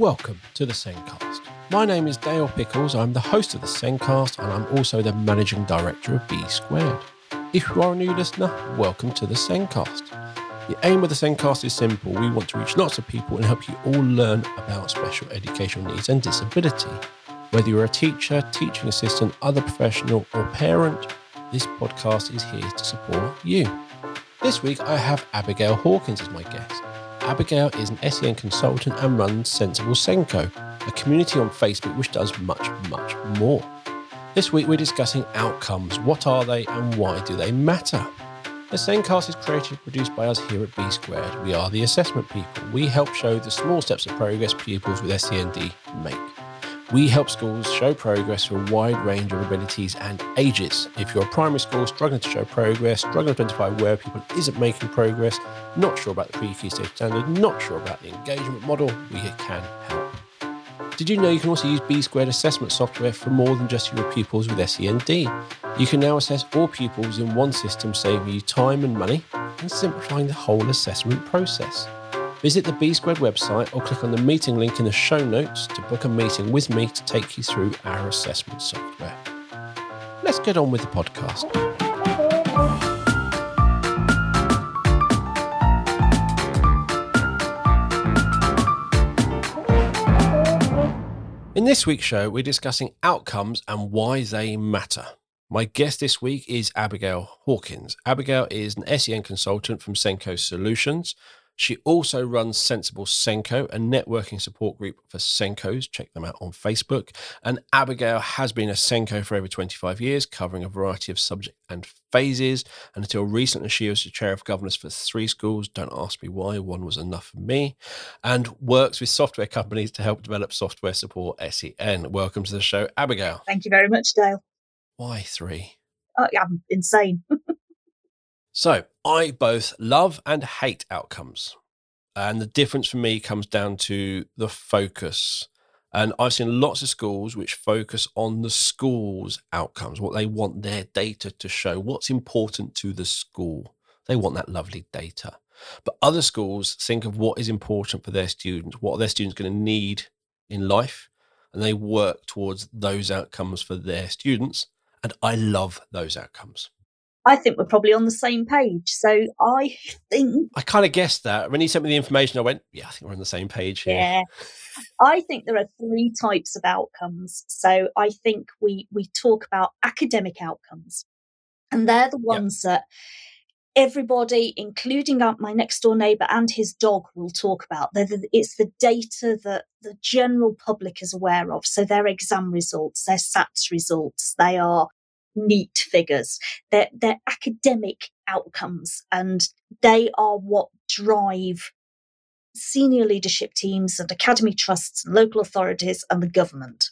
Welcome to the Sendcast. My name is Dale Pickles. I'm the host of the Sendcast and I'm also the managing director of B Squared. If you are a new listener, welcome to the Sendcast. The aim of the Sendcast is simple. We want to reach lots of people and help you all learn about special educational needs and disability. Whether you're a teacher, teaching assistant, other professional, or parent, this podcast is here to support you. This week I have Abigail Hawkins as my guest. Abigail is an SEN consultant and runs Sensible SENCO, a community on Facebook which does much, much more. This week we're discussing outcomes. What are they and why do they matter? The Sendcast is created and produced by us here at B Squared. We are the assessment people. We help show the small steps of progress pupils with SEND make. We help schools show progress for a wide range of abilities and ages. If you're a primary school struggling to show progress, struggling to identify where people isn't making progress, not sure about the pre-key stage standard, not sure about the engagement model, we can help. Did you know you can also use B squared assessment software for more than just your pupils with SEND? You can now assess all pupils in one system, saving you time and money and simplifying the whole assessment process. Visit the B Squared website or click on the meeting link in the show notes to book a meeting with me to take you through our assessment software. Let's get on with the podcast. In this week's show, we're discussing outcomes and why they matter. My guest this week is Abigail Hawkins. Abigail is an SEN consultant from SENCO Solutions. She also runs Sensible SENCO, a networking support group for SENCOs. Check them out on Facebook. And Abigail has been a SENCO for over 25 years, covering a variety of subject and phases. And until recently, she was the chair of governors for three schools. Don't ask me why, one was enough for me. And works with software companies to help develop software support SEN. Welcome to the show, Abigail. Thank you very much, Dale. Why three? Oh, yeah, I'm insane. So I both love and hate outcomes. And the difference for me comes down to the focus. And I've seen lots of schools which focus on the school's outcomes, what they want their data to show, what's important to the school. They want that lovely data. But other schools think of what is important for their students, what are their students going to need in life, and they work towards those outcomes for their students. And I love those outcomes. I think we're probably on the same page. So I think I kind of guessed that when he sent me the information. I went, "Yeah, I think we're on the same page here." Yeah, I think there are three types of outcomes. So I think we we talk about academic outcomes, and they're the ones yep. that everybody, including my next door neighbour and his dog, will talk about. The, it's the data that the general public is aware of. So their exam results, their SATs results, they are neat figures. They're, they're academic outcomes and they are what drive senior leadership teams and academy trusts and local authorities and the government.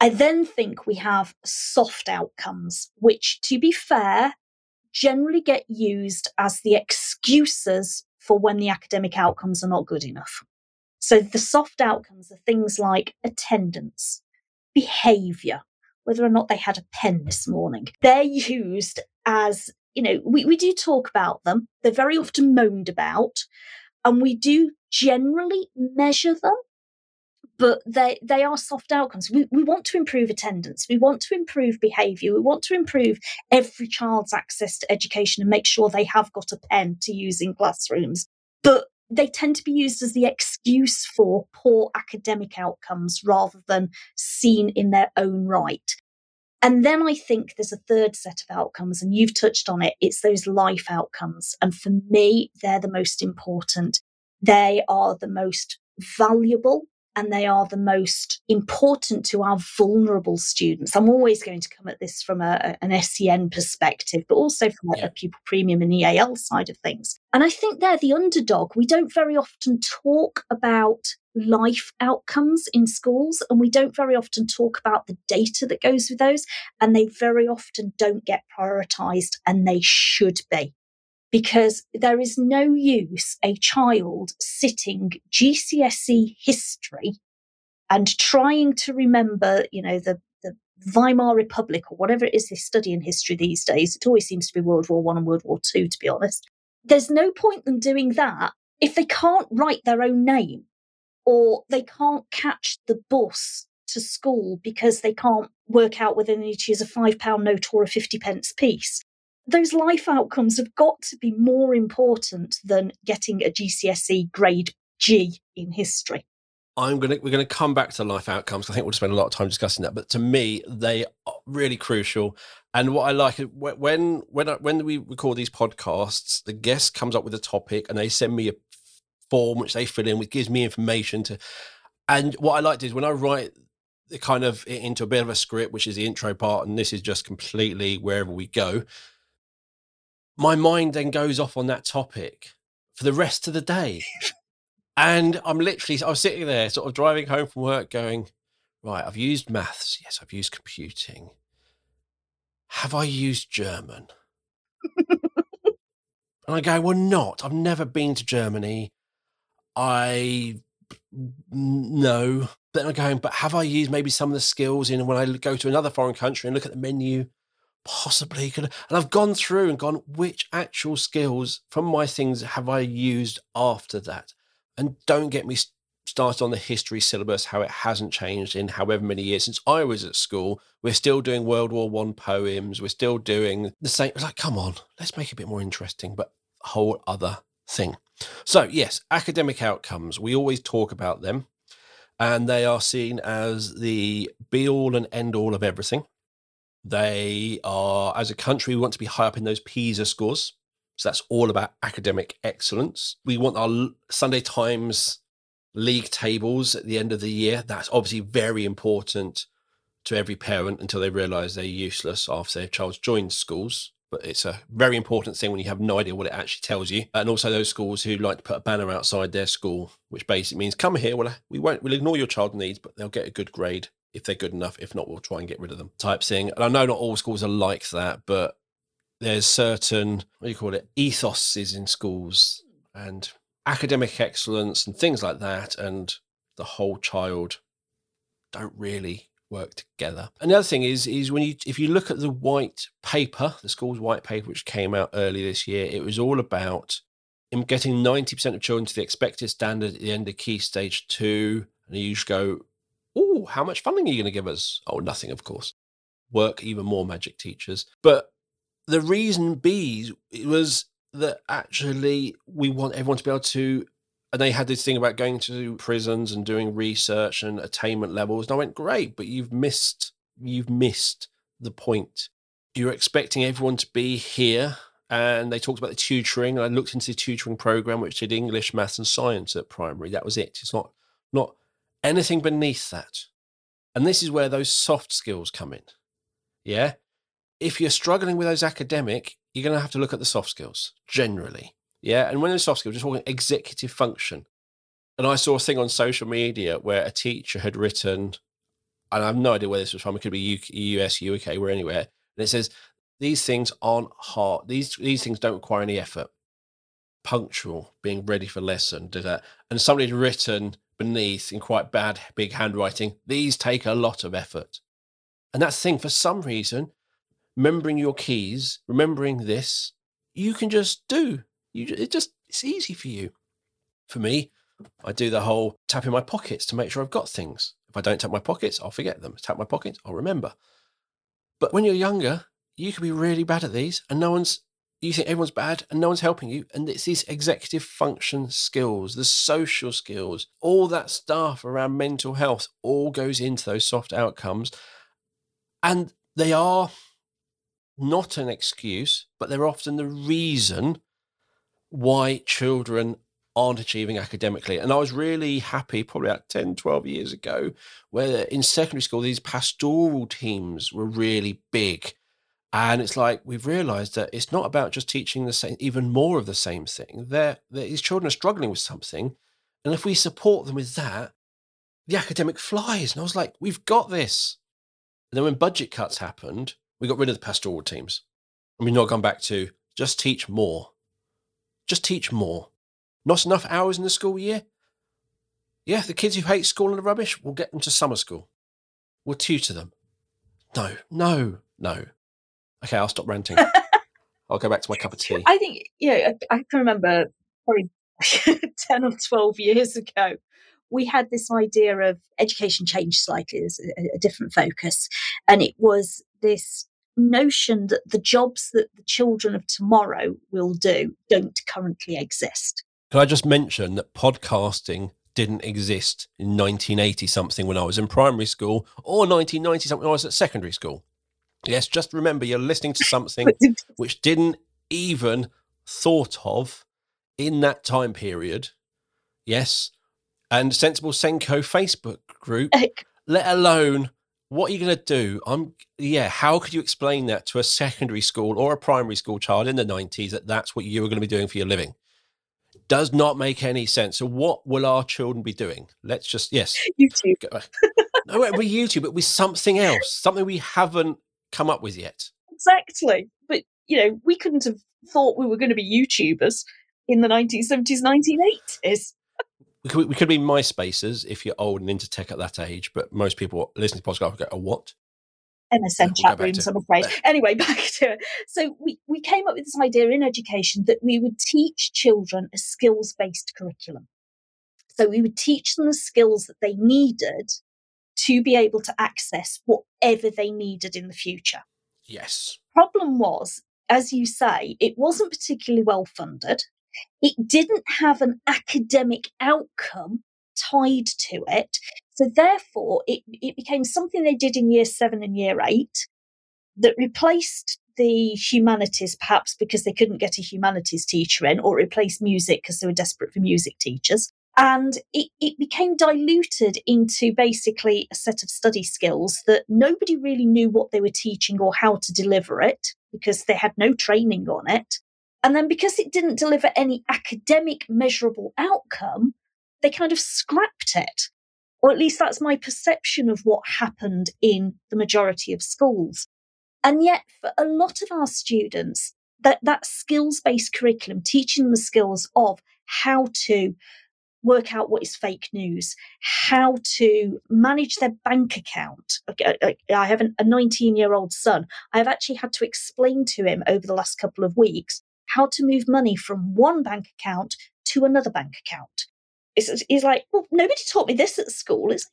I then think we have soft outcomes, which, to be fair, generally get used as the excuses for when the academic outcomes are not good enough. So the soft outcomes are things like attendance, behavior, whether or not they had a pen this morning. They're used as, you know, we, we do talk about them. They're very often moaned about and we do generally measure them. But they, they are soft outcomes. We, we want to improve attendance. We want to improve behaviour. We want to improve every child's access to education and make sure they have got a pen to use in classrooms. But they tend to be used as the excuse for poor academic outcomes rather than seen in their own right. And then I think there's a third set of outcomes, and you've touched on it. It's those life outcomes. And for me, they're the most important. They are the most valuable and they are the most important to our vulnerable students. I'm always going to come at this from a, an SEN perspective, but also from yeah. a pupil premium and EAL side of things. And I think they're the underdog. We don't very often talk about life outcomes in schools, and we don't very often talk about the data that goes with those, and they very often don't get prioritized, and they should be because there is no use a child sitting GCSE history and trying to remember, you know, the, the Weimar Republic or whatever it is they study in history these days. It always seems to be World War One and World War Two, to be honest. There's no point them doing that if they can't write their own name or they can't catch the bus to school because they can't work out whether they need to use a five pound note or a 50 pence piece. Those life outcomes have got to be more important than getting a GCSE grade G in history. I'm gonna we're gonna come back to life outcomes. I think we'll spend a lot of time discussing that. But to me, they are really crucial. And what I like is when when when we record these podcasts, the guest comes up with a topic and they send me a form which they fill in, which gives me information to. And what I like to do is when I write the kind of into a bit of a script, which is the intro part, and this is just completely wherever we go. My mind then goes off on that topic for the rest of the day. And I'm literally, I was sitting there, sort of driving home from work, going, right, I've used maths. Yes, I've used computing. Have I used German? and I go, well, not. I've never been to Germany. I no. Then I'm going, but have I used maybe some of the skills in when I go to another foreign country and look at the menu? Possibly could, and I've gone through and gone, which actual skills from my things have I used after that? And don't get me started on the history syllabus, how it hasn't changed in however many years since I was at school. We're still doing World War One poems. We're still doing the same. It's like, come on, let's make it a bit more interesting, but whole other thing. So, yes, academic outcomes. We always talk about them, and they are seen as the be all and end all of everything. They are, as a country, we want to be high up in those PISA scores. So that's all about academic excellence. We want our Sunday Times league tables at the end of the year. That's obviously very important to every parent until they realize they're useless after their child's joined schools. But it's a very important thing when you have no idea what it actually tells you. And also those schools who like to put a banner outside their school, which basically means come here. Well, we won't. We'll ignore your child needs, but they'll get a good grade if they're good enough. If not, we'll try and get rid of them. Type thing. And I know not all schools are like that, but there's certain what do you call it ethoses in schools and academic excellence and things like that and the whole child don't really work together. And the other thing is is when you if you look at the white paper, the school's white paper which came out early this year, it was all about getting 90% of children to the expected standard at the end of key stage 2 and you just go, "Oh, how much funding are you going to give us?" Oh, nothing, of course. Work even more magic teachers. But the reason B was that actually we want everyone to be able to and they had this thing about going to prisons and doing research and attainment levels and i went great but you've missed you've missed the point you're expecting everyone to be here and they talked about the tutoring and i looked into the tutoring program which did english maths and science at primary that was it it's not not anything beneath that and this is where those soft skills come in yeah if you're struggling with those academic, you're going to have to look at the soft skills generally. Yeah. And when those soft skills, just talking executive function. And I saw a thing on social media where a teacher had written, and I have no idea where this was from. It could be US, UK, or anywhere. And it says, these things aren't hard. These, these things don't require any effort. Punctual, being ready for lesson, did that. And somebody had written beneath in quite bad, big handwriting, these take a lot of effort. And that's the thing, for some reason, remembering your keys, remembering this, you can just do. You it just it's easy for you. For me, I do the whole tapping my pockets to make sure I've got things. If I don't tap my pockets, I'll forget them. Tap my pockets, I'll remember. But when you're younger, you can be really bad at these, and no one's you think everyone's bad and no one's helping you. And it's these executive function skills, the social skills, all that stuff around mental health all goes into those soft outcomes. And they are not an excuse, but they're often the reason why children aren't achieving academically. And I was really happy probably about 10, 12 years ago, where in secondary school, these pastoral teams were really big. And it's like we've realized that it's not about just teaching the same, even more of the same thing. They're, they're, these children are struggling with something. And if we support them with that, the academic flies. And I was like, we've got this. And then when budget cuts happened, we got rid of the pastoral teams. And we've not gone back to just teach more. Just teach more. Not enough hours in the school year? Yeah, the kids who hate school and the rubbish, we'll get them to summer school. We'll tutor them. No, no, no. Okay, I'll stop ranting. I'll go back to my cup of tea. I think, yeah, I, I can remember probably 10 or 12 years ago we had this idea of education change slightly as a, a different focus. And it was this notion that the jobs that the children of tomorrow will do don't currently exist. Can I just mention that podcasting didn't exist in 1980 something when I was in primary school or 1990 something when I was at secondary school? Yes, just remember you're listening to something which didn't even thought of in that time period. Yes. And Sensible SENCO Facebook group, let alone what are you going to do? I'm yeah. How could you explain that to a secondary school or a primary school child in the 90s that that's what you were going to be doing for your living? Does not make any sense. So, what will our children be doing? Let's just yes, YouTube. no, we're YouTube, but with something else, something we haven't come up with yet. Exactly. But you know, we couldn't have thought we were going to be YouTubers in the 1970s, 1980s. We could, we could be MySpacers if you're old and into tech at that age, but most people listening to podcast go, "A what?" MSN we'll chat rooms, I'm afraid. Anyway, back to it. So we, we came up with this idea in education that we would teach children a skills based curriculum. So we would teach them the skills that they needed to be able to access whatever they needed in the future. Yes. Problem was, as you say, it wasn't particularly well funded. It didn't have an academic outcome tied to it. So therefore, it, it became something they did in year seven and year eight that replaced the humanities, perhaps because they couldn't get a humanities teacher in, or replaced music because they were desperate for music teachers. And it, it became diluted into basically a set of study skills that nobody really knew what they were teaching or how to deliver it because they had no training on it. And then because it didn't deliver any academic measurable outcome, they kind of scrapped it. Or at least that's my perception of what happened in the majority of schools. And yet, for a lot of our students, that, that skills based curriculum, teaching them the skills of how to work out what is fake news, how to manage their bank account. Uh, I have a 19 year old son. I have actually had to explain to him over the last couple of weeks how to move money from one bank account to another bank account. It's, it's like, well, nobody taught me this at school. It's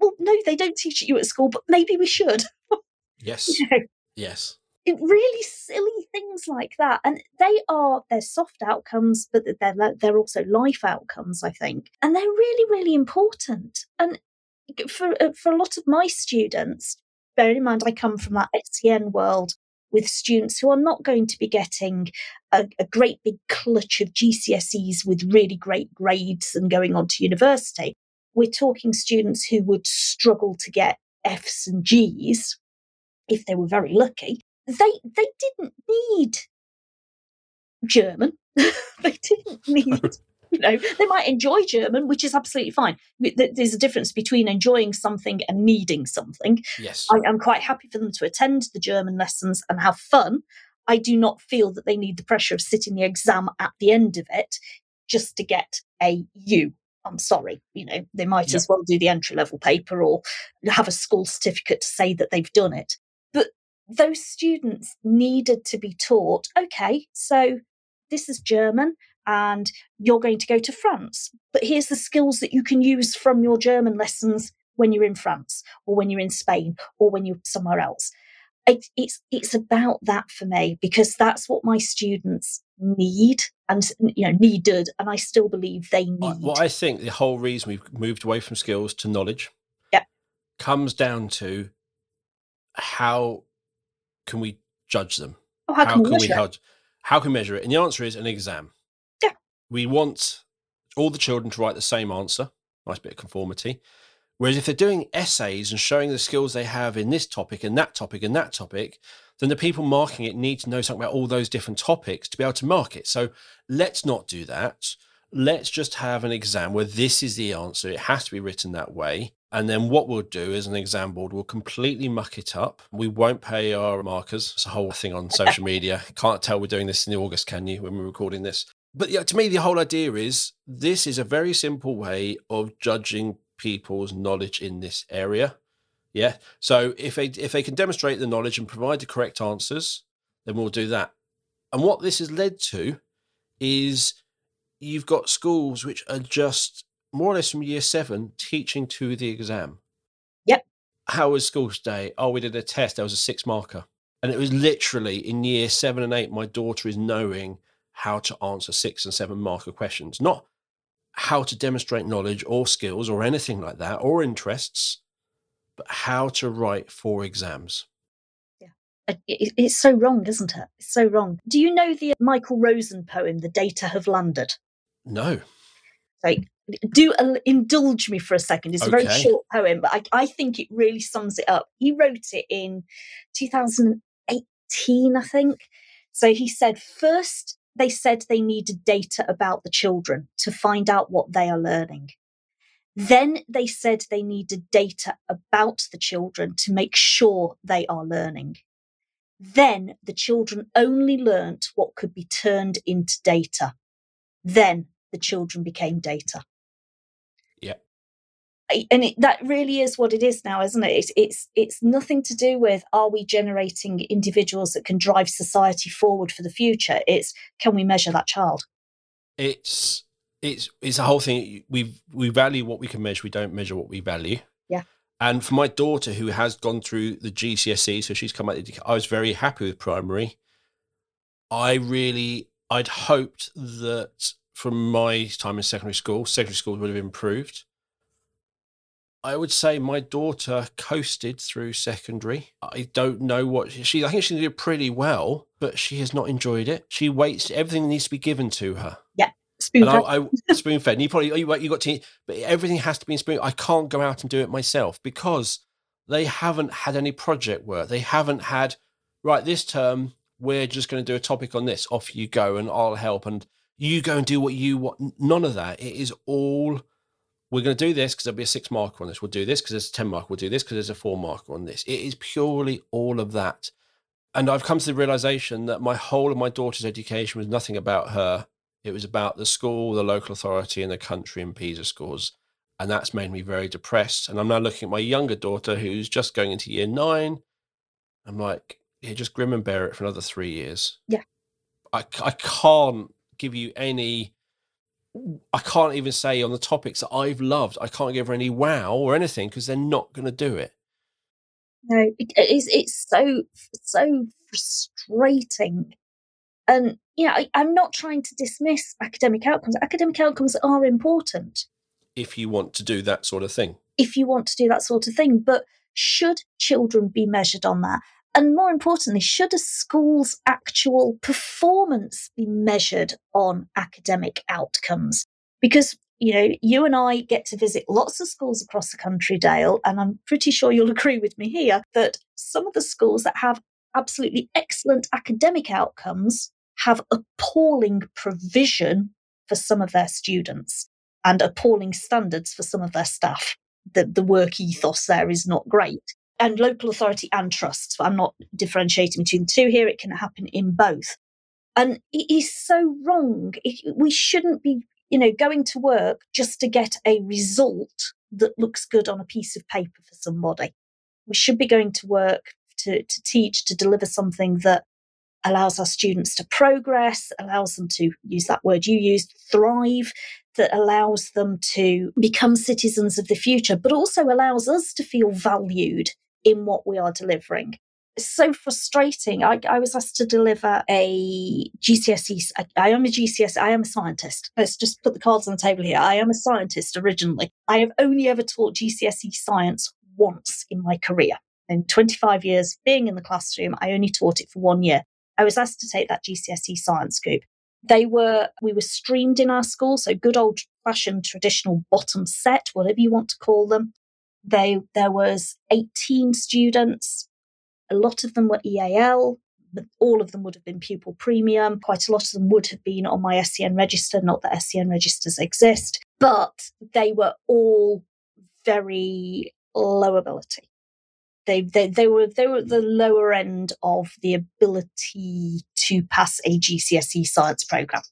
well, no, they don't teach it you at school, but maybe we should. Yes. you know? Yes really silly things like that and they are they're soft outcomes but they're they're also life outcomes i think and they're really really important and for uh, for a lot of my students bearing in mind i come from that SEN world with students who are not going to be getting a, a great big clutch of GCSEs with really great grades and going on to university. We're talking students who would struggle to get Fs and Gs if they were very lucky they they didn't need German. they didn't need. You know, they might enjoy German, which is absolutely fine. There's a difference between enjoying something and needing something. Yes. I, am quite happy for them to attend the German lessons and have fun. I do not feel that they need the pressure of sitting the exam at the end of it just to get a U. I'm sorry, you know, they might yep. as well do the entry level paper or have a school certificate to say that they've done it. Those students needed to be taught okay, so this is German and you're going to go to France, but here's the skills that you can use from your German lessons when you're in France or when you're in Spain or when you're somewhere else. It, it's it's about that for me because that's what my students need and you know needed and I still believe they need. Well, I think the whole reason we've moved away from skills to knowledge, yeah, comes down to how can we judge them? Oh, how, how, can, we, judge? How can we measure it? And the answer is an exam. Yeah. We want all the children to write the same answer. Nice bit of conformity. Whereas if they're doing essays and showing the skills they have in this topic and that topic and that topic, then the people marking it need to know something about all those different topics to be able to mark it. So let's not do that. Let's just have an exam where this is the answer. It has to be written that way. And then what we'll do is an exam board, we'll completely muck it up. We won't pay our markers. It's a whole thing on social media. Can't tell we're doing this in August, can you, when we're recording this? But yeah, to me, the whole idea is this is a very simple way of judging people's knowledge in this area. Yeah. So if they if they can demonstrate the knowledge and provide the correct answers, then we'll do that. And what this has led to is you've got schools which are just more or less from year seven, teaching to the exam. Yep. How was school today? Oh, we did a test. There was a six marker. And it was literally in year seven and eight, my daughter is knowing how to answer six and seven marker questions, not how to demonstrate knowledge or skills or anything like that or interests, but how to write for exams. Yeah. It's so wrong, isn't it? It's so wrong. Do you know the Michael Rosen poem, The Data Have Landed? No. Like, do uh, indulge me for a second. It's a very short poem, but I, I think it really sums it up. He wrote it in 2018, I think. So he said, first, they said they needed data about the children to find out what they are learning. Then they said they needed data about the children to make sure they are learning. Then the children only learnt what could be turned into data. Then the children became data Yeah. and it, that really is what it is now, isn't it? It's, it's it's nothing to do with are we generating individuals that can drive society forward for the future. It's can we measure that child? It's it's it's a whole thing. We we value what we can measure. We don't measure what we value. Yeah. And for my daughter, who has gone through the GCSE, so she's come out. I was very happy with primary. I really, I'd hoped that from my time in secondary school, secondary school would have improved I would say my daughter coasted through secondary. I don't know what she. I think she did pretty well, but she has not enjoyed it. She waits. Everything needs to be given to her. Yeah, spoon fed. I, I, spoon fed. you probably you, you got to, but everything has to be in spoon. I can't go out and do it myself because they haven't had any project work. They haven't had right this term. We're just going to do a topic on this. Off you go, and I'll help, and you go and do what you want. None of that. It is all we're going to do this because there'll be a six marker on this. We'll do this because there's a 10 marker. We'll do this because there's a four marker on this. It is purely all of that. And I've come to the realization that my whole of my daughter's education was nothing about her. It was about the school, the local authority, and the country and PISA scores. And that's made me very depressed. And I'm now looking at my younger daughter who's just going into year nine. I'm like, yeah, just grim and bear it for another three years. Yeah. I, I can't give you any I can't even say on the topics that I've loved, I can't give her any wow or anything because they're not going to do it. No, it is. It's so so frustrating, and you know, I, I'm not trying to dismiss academic outcomes. Academic outcomes are important if you want to do that sort of thing. If you want to do that sort of thing, but should children be measured on that? And more importantly, should a school's actual performance be measured on academic outcomes? Because you know, you and I get to visit lots of schools across the country, Dale, and I'm pretty sure you'll agree with me here that some of the schools that have absolutely excellent academic outcomes have appalling provision for some of their students and appalling standards for some of their staff. The, the work ethos there is not great and local authority and trusts. I'm not differentiating between the two here. It can happen in both. And it is so wrong. We shouldn't be, you know, going to work just to get a result that looks good on a piece of paper for somebody. We should be going to work to, to teach, to deliver something that allows our students to progress, allows them to use that word you used, thrive, that allows them to become citizens of the future, but also allows us to feel valued in what we are delivering. It's so frustrating. I, I was asked to deliver a GCSE. I, am a GCSE. I am a scientist. Let's just put the cards on the table here. I am a scientist originally. I have only ever taught GCSE science once in my career. In 25 years being in the classroom, I only taught it for one year. I was asked to take that GCSE science group. They were, we were streamed in our school, so good old fashioned traditional bottom set, whatever you want to call them. They, there was 18 students. A lot of them were EAL, but all of them would have been pupil premium. Quite a lot of them would have been on my SEN register, not that SEN registers exist, but they were all very low ability. They, they, they were they were at the lower end of the ability to pass a GCSE science program.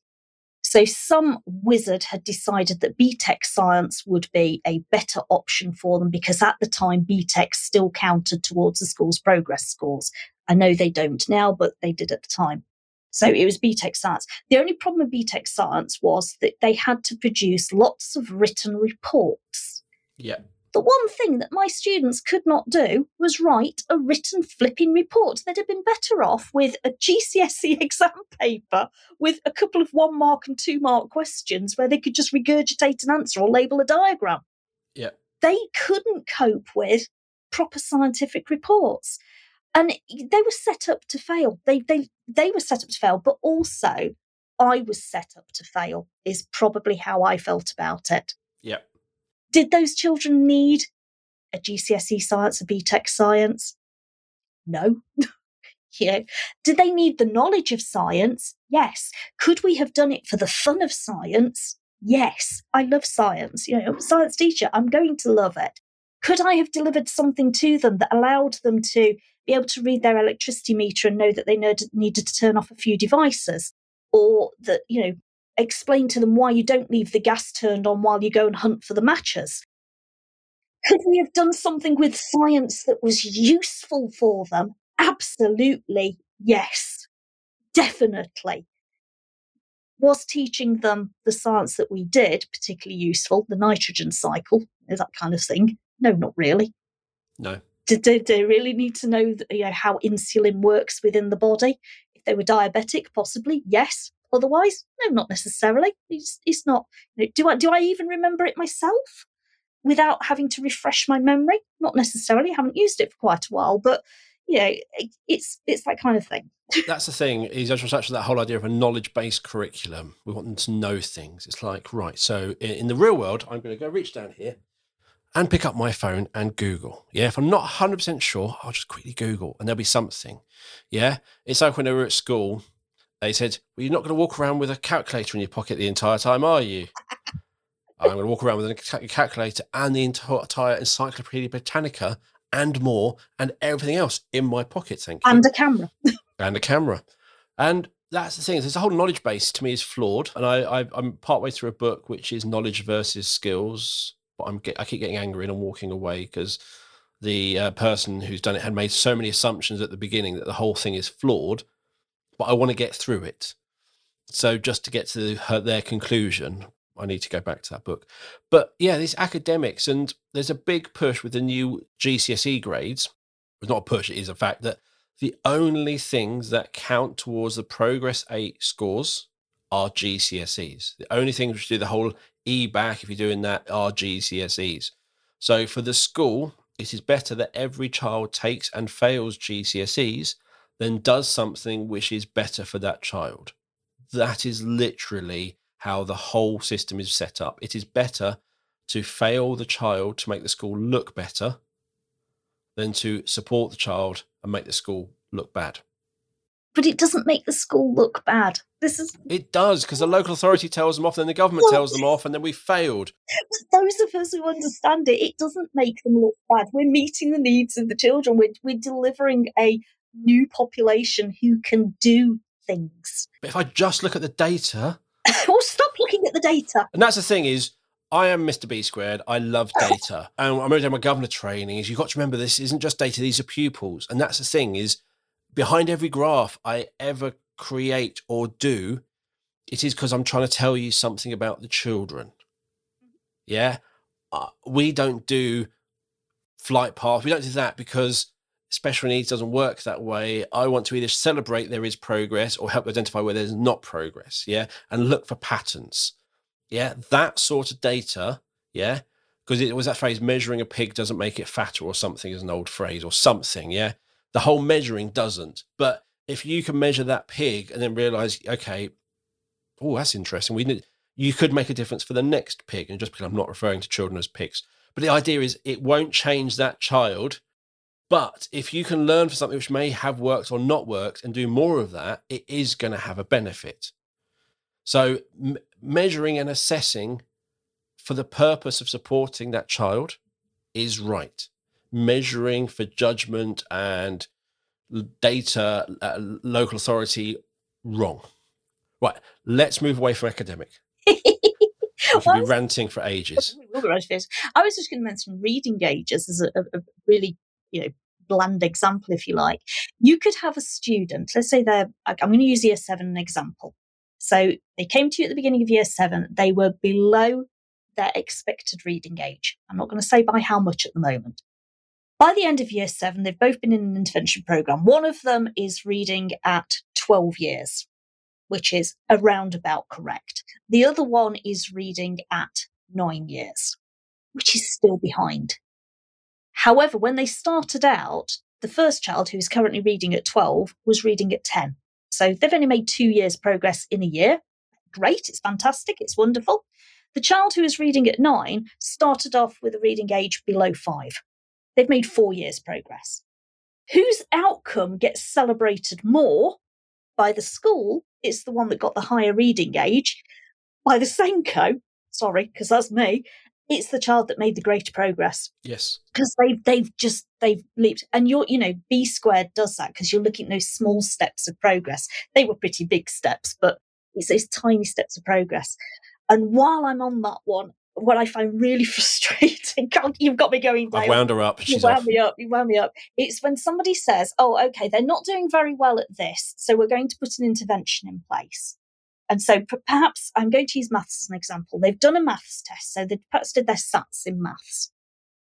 So some wizard had decided that BTEC science would be a better option for them because at the time BTEC still counted towards the school's progress scores. I know they don't now, but they did at the time. So it was BTEC science. The only problem with BTEC science was that they had to produce lots of written reports. Yeah. The one thing that my students could not do was write a written flipping report. They'd have been better off with a GCSE exam paper with a couple of one mark and two mark questions where they could just regurgitate an answer or label a diagram. Yeah. They couldn't cope with proper scientific reports. And they were set up to fail. They they they were set up to fail, but also I was set up to fail is probably how I felt about it. Yeah. Did those children need a GCSE science, a BTEC science? No. yeah. Did they need the knowledge of science? Yes. Could we have done it for the fun of science? Yes. I love science. You know, I'm a science teacher, I'm going to love it. Could I have delivered something to them that allowed them to be able to read their electricity meter and know that they needed to turn off a few devices? Or that, you know, explain to them why you don't leave the gas turned on while you go and hunt for the matches. Could we have done something with science that was useful for them? Absolutely, yes, definitely. Was teaching them the science that we did particularly useful, the nitrogen cycle, is that kind of thing? No, not really. No. Did they, they really need to know, you know how insulin works within the body? If they were diabetic, possibly, yes. Otherwise, no, not necessarily. It's, it's not. Do I do I even remember it myself without having to refresh my memory? Not necessarily. I haven't used it for quite a while, but you know, it's it's that kind of thing. That's the thing. Is actually that whole idea of a knowledge-based curriculum. We want them to know things. It's like right. So in, in the real world, I'm going to go reach down here and pick up my phone and Google. Yeah, if I'm not 100% sure, I'll just quickly Google and there'll be something. Yeah, it's like when they were at school they said, Well, you're not going to walk around with a calculator in your pocket the entire time, are you? I'm going to walk around with a calculator and the entire Encyclopedia Britannica and more and everything else in my pocket. Thank you. And a camera. and a camera. And that's the thing. This whole knowledge base to me is flawed. And I, I, am partway through a book which is knowledge versus skills. But I'm get, I keep getting angry and I'm walking away because the uh, person who's done it had made so many assumptions at the beginning that the whole thing is flawed but I want to get through it. So just to get to her, their conclusion, I need to go back to that book. But yeah, these academics, and there's a big push with the new GCSE grades. It's not a push, it is a fact that the only things that count towards the Progress 8 scores are GCSEs. The only things which do the whole E back, if you're doing that, are GCSEs. So for the school, it is better that every child takes and fails GCSEs then does something which is better for that child. That is literally how the whole system is set up. It is better to fail the child to make the school look better than to support the child and make the school look bad. But it doesn't make the school look bad. This is it does because the local authority tells them off, then the government tells them off, and then we failed. Those of us who understand it, it doesn't make them look bad. We're meeting the needs of the children. We're, we're delivering a new population who can do things. But if I just look at the data. well, stop looking at the data. And that's the thing is, I am Mr. B squared. I love data. and I'm doing my governor training. Is you've got to remember this isn't just data, these are pupils. And that's the thing is behind every graph I ever create or do, it is because I'm trying to tell you something about the children. Yeah. Uh, we don't do flight path. We don't do that because special needs doesn't work that way. I want to either celebrate there is progress or help identify where there's not progress. Yeah. And look for patterns. Yeah. That sort of data. Yeah. Because it was that phrase, measuring a pig doesn't make it fatter or something is an old phrase or something. Yeah. The whole measuring doesn't. But if you can measure that pig and then realize, okay, oh, that's interesting. We need, you could make a difference for the next pig. And just because I'm not referring to children as pigs, but the idea is it won't change that child but if you can learn for something which may have worked or not worked and do more of that, it is going to have a benefit. So, m- measuring and assessing for the purpose of supporting that child is right. Measuring for judgment and data, uh, local authority, wrong. Right, let's move away from academic. We've been ranting for ages. I was just going to mention reading ages as a, a really, you know, bland example, if you like. You could have a student, let's say they're, I'm going to use year seven example. So they came to you at the beginning of year seven, they were below their expected reading age. I'm not going to say by how much at the moment. By the end of year seven, they've both been in an intervention program. One of them is reading at 12 years, which is around about correct. The other one is reading at nine years, which is still behind. However, when they started out, the first child who is currently reading at 12 was reading at 10. So they've only made two years progress in a year. Great. It's fantastic. It's wonderful. The child who is reading at nine started off with a reading age below five. They've made four years progress. Whose outcome gets celebrated more by the school? It's the one that got the higher reading age. By the SENCO, sorry, because that's me, it's the child that made the greater progress. Yes. Because they've they've just they've leaped. And you're, you know, B squared does that because you're looking at those small steps of progress. They were pretty big steps, but it's those tiny steps of progress. And while I'm on that one, what I find really frustrating, you've got me going down. I've wound her up. You wound off. me up. You wound me up. It's when somebody says, "Oh, okay, they're not doing very well at this, so we're going to put an intervention in place." And so perhaps I'm going to use maths as an example. They've done a maths test, so they perhaps did their SATs in maths,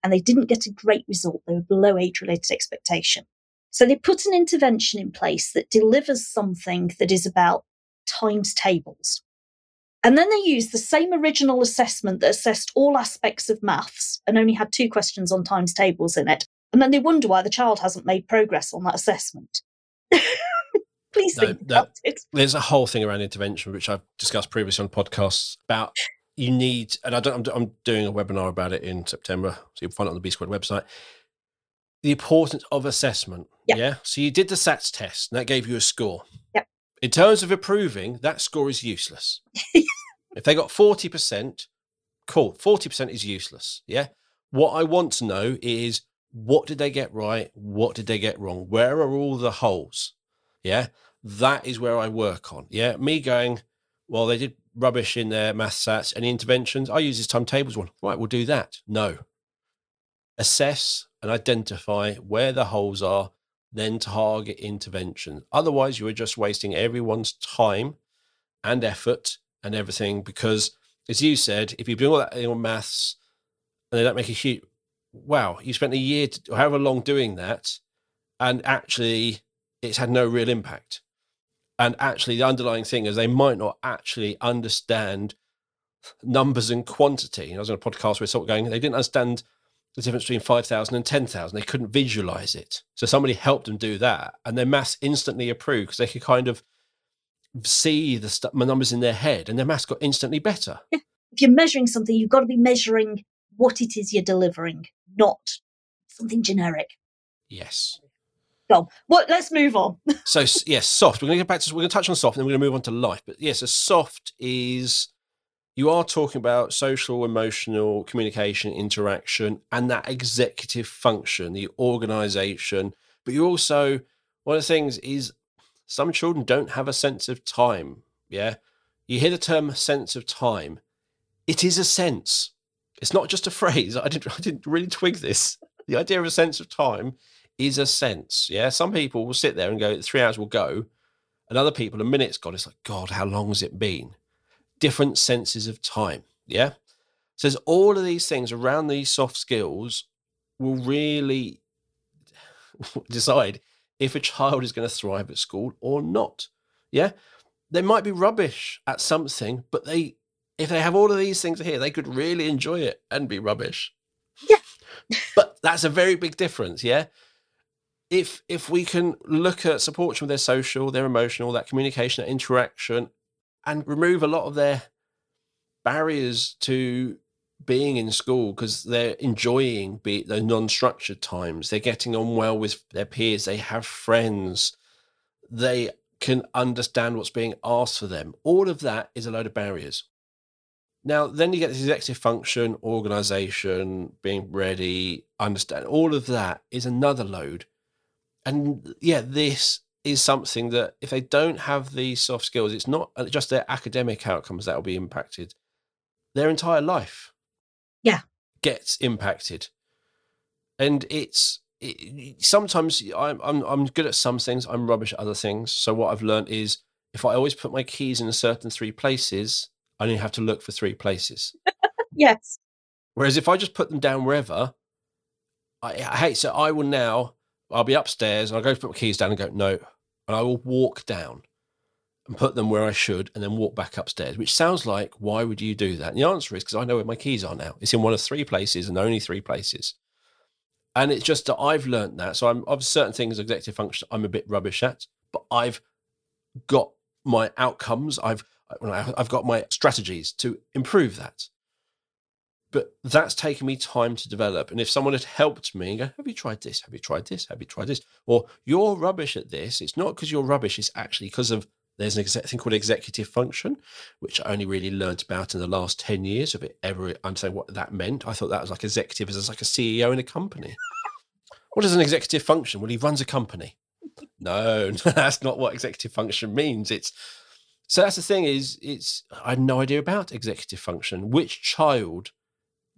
and they didn't get a great result. They were below age-related expectation. So they put an intervention in place that delivers something that is about times tables. And then they used the same original assessment that assessed all aspects of maths and only had two questions on times tables in it. And then they wonder why the child hasn't made progress on that assessment. Please no, think about it. There's a whole thing around intervention, which I've discussed previously on podcasts about you need, and I don't, I'm, I'm doing a webinar about it in September. So you'll find it on the B Squared website. The importance of assessment. Yep. Yeah. So you did the SATs test and that gave you a score. Yep. In terms of approving, that score is useless. if they got 40%, cool. 40% is useless. Yeah. What I want to know is what did they get right? What did they get wrong? Where are all the holes? Yeah. That is where I work on. Yeah. Me going, well, they did rubbish in their math sats and interventions. I use this timetables one. Right. We'll do that. No. Assess and identify where the holes are then target intervention. Otherwise, you are just wasting everyone's time and effort and everything because, as you said, if you do all that in your maths and they don't make a huge, wow, you spent a year, to, however long doing that, and actually it's had no real impact. And actually, the underlying thing is they might not actually understand numbers and quantity. I was on a podcast where someone going, they didn't understand the difference between 5,000 and 10,000. They couldn't visualize it. So somebody helped them do that. And their maths instantly approved because they could kind of see the st- numbers in their head and their maths got instantly better. If you're measuring something, you've got to be measuring what it is you're delivering, not something generic. Yes. Go. Well, let's move on. so yes, soft. We're going to get back to we're going to touch on soft, and then we're going to move on to life. But yes, a soft is you are talking about social, emotional communication, interaction, and that executive function, the organization. But you also, one of the things is some children don't have a sense of time. Yeah. You hear the term sense of time. It is a sense. It's not just a phrase. I didn't, I didn't really twig this. The idea of a sense of time is a sense. Yeah. Some people will sit there and go, three hours will go. And other people, a minute's gone. It's like, God, how long has it been? different senses of time. Yeah. So there's all of these things around these soft skills will really decide if a child is going to thrive at school or not. Yeah. They might be rubbish at something, but they, if they have all of these things here, they could really enjoy it and be rubbish. Yeah. but that's a very big difference. Yeah. If if we can look at support from their social, their emotional, that communication, that interaction, and remove a lot of their barriers to being in school because they're enjoying be the non-structured times. They're getting on well with their peers. They have friends. They can understand what's being asked for them. All of that is a load of barriers. Now then you get executive function organization being ready understand all of that is another load and yeah this is something that if they don't have these soft skills, it's not just their academic outcomes that will be impacted. Their entire life, yeah, gets impacted, and it's it, sometimes I'm, I'm I'm good at some things. I'm rubbish at other things. So what I've learned is if I always put my keys in a certain three places, I only have to look for three places. yes. Whereas if I just put them down wherever, I, I hate. So I will now. I'll be upstairs and I'll go put my keys down and go no, and I will walk down and put them where I should, and then walk back upstairs. Which sounds like why would you do that? And the answer is because I know where my keys are now. It's in one of three places and only three places. And it's just that I've learned that. So I'm of certain things, executive function, I'm a bit rubbish at, but I've got my outcomes. I've I've got my strategies to improve that. But that's taken me time to develop. And if someone had helped me and go, Have you tried this? Have you tried this? Have you tried this? Or you're rubbish at this. It's not because you're rubbish, it's actually because of there's an thing called executive function, which I only really learnt about in the last 10 years of it ever understanding what that meant. I thought that was like executive as like a CEO in a company. What is an executive function? Well, he runs a company. No, that's not what executive function means. It's so that's the thing is it's I had no idea about executive function. Which child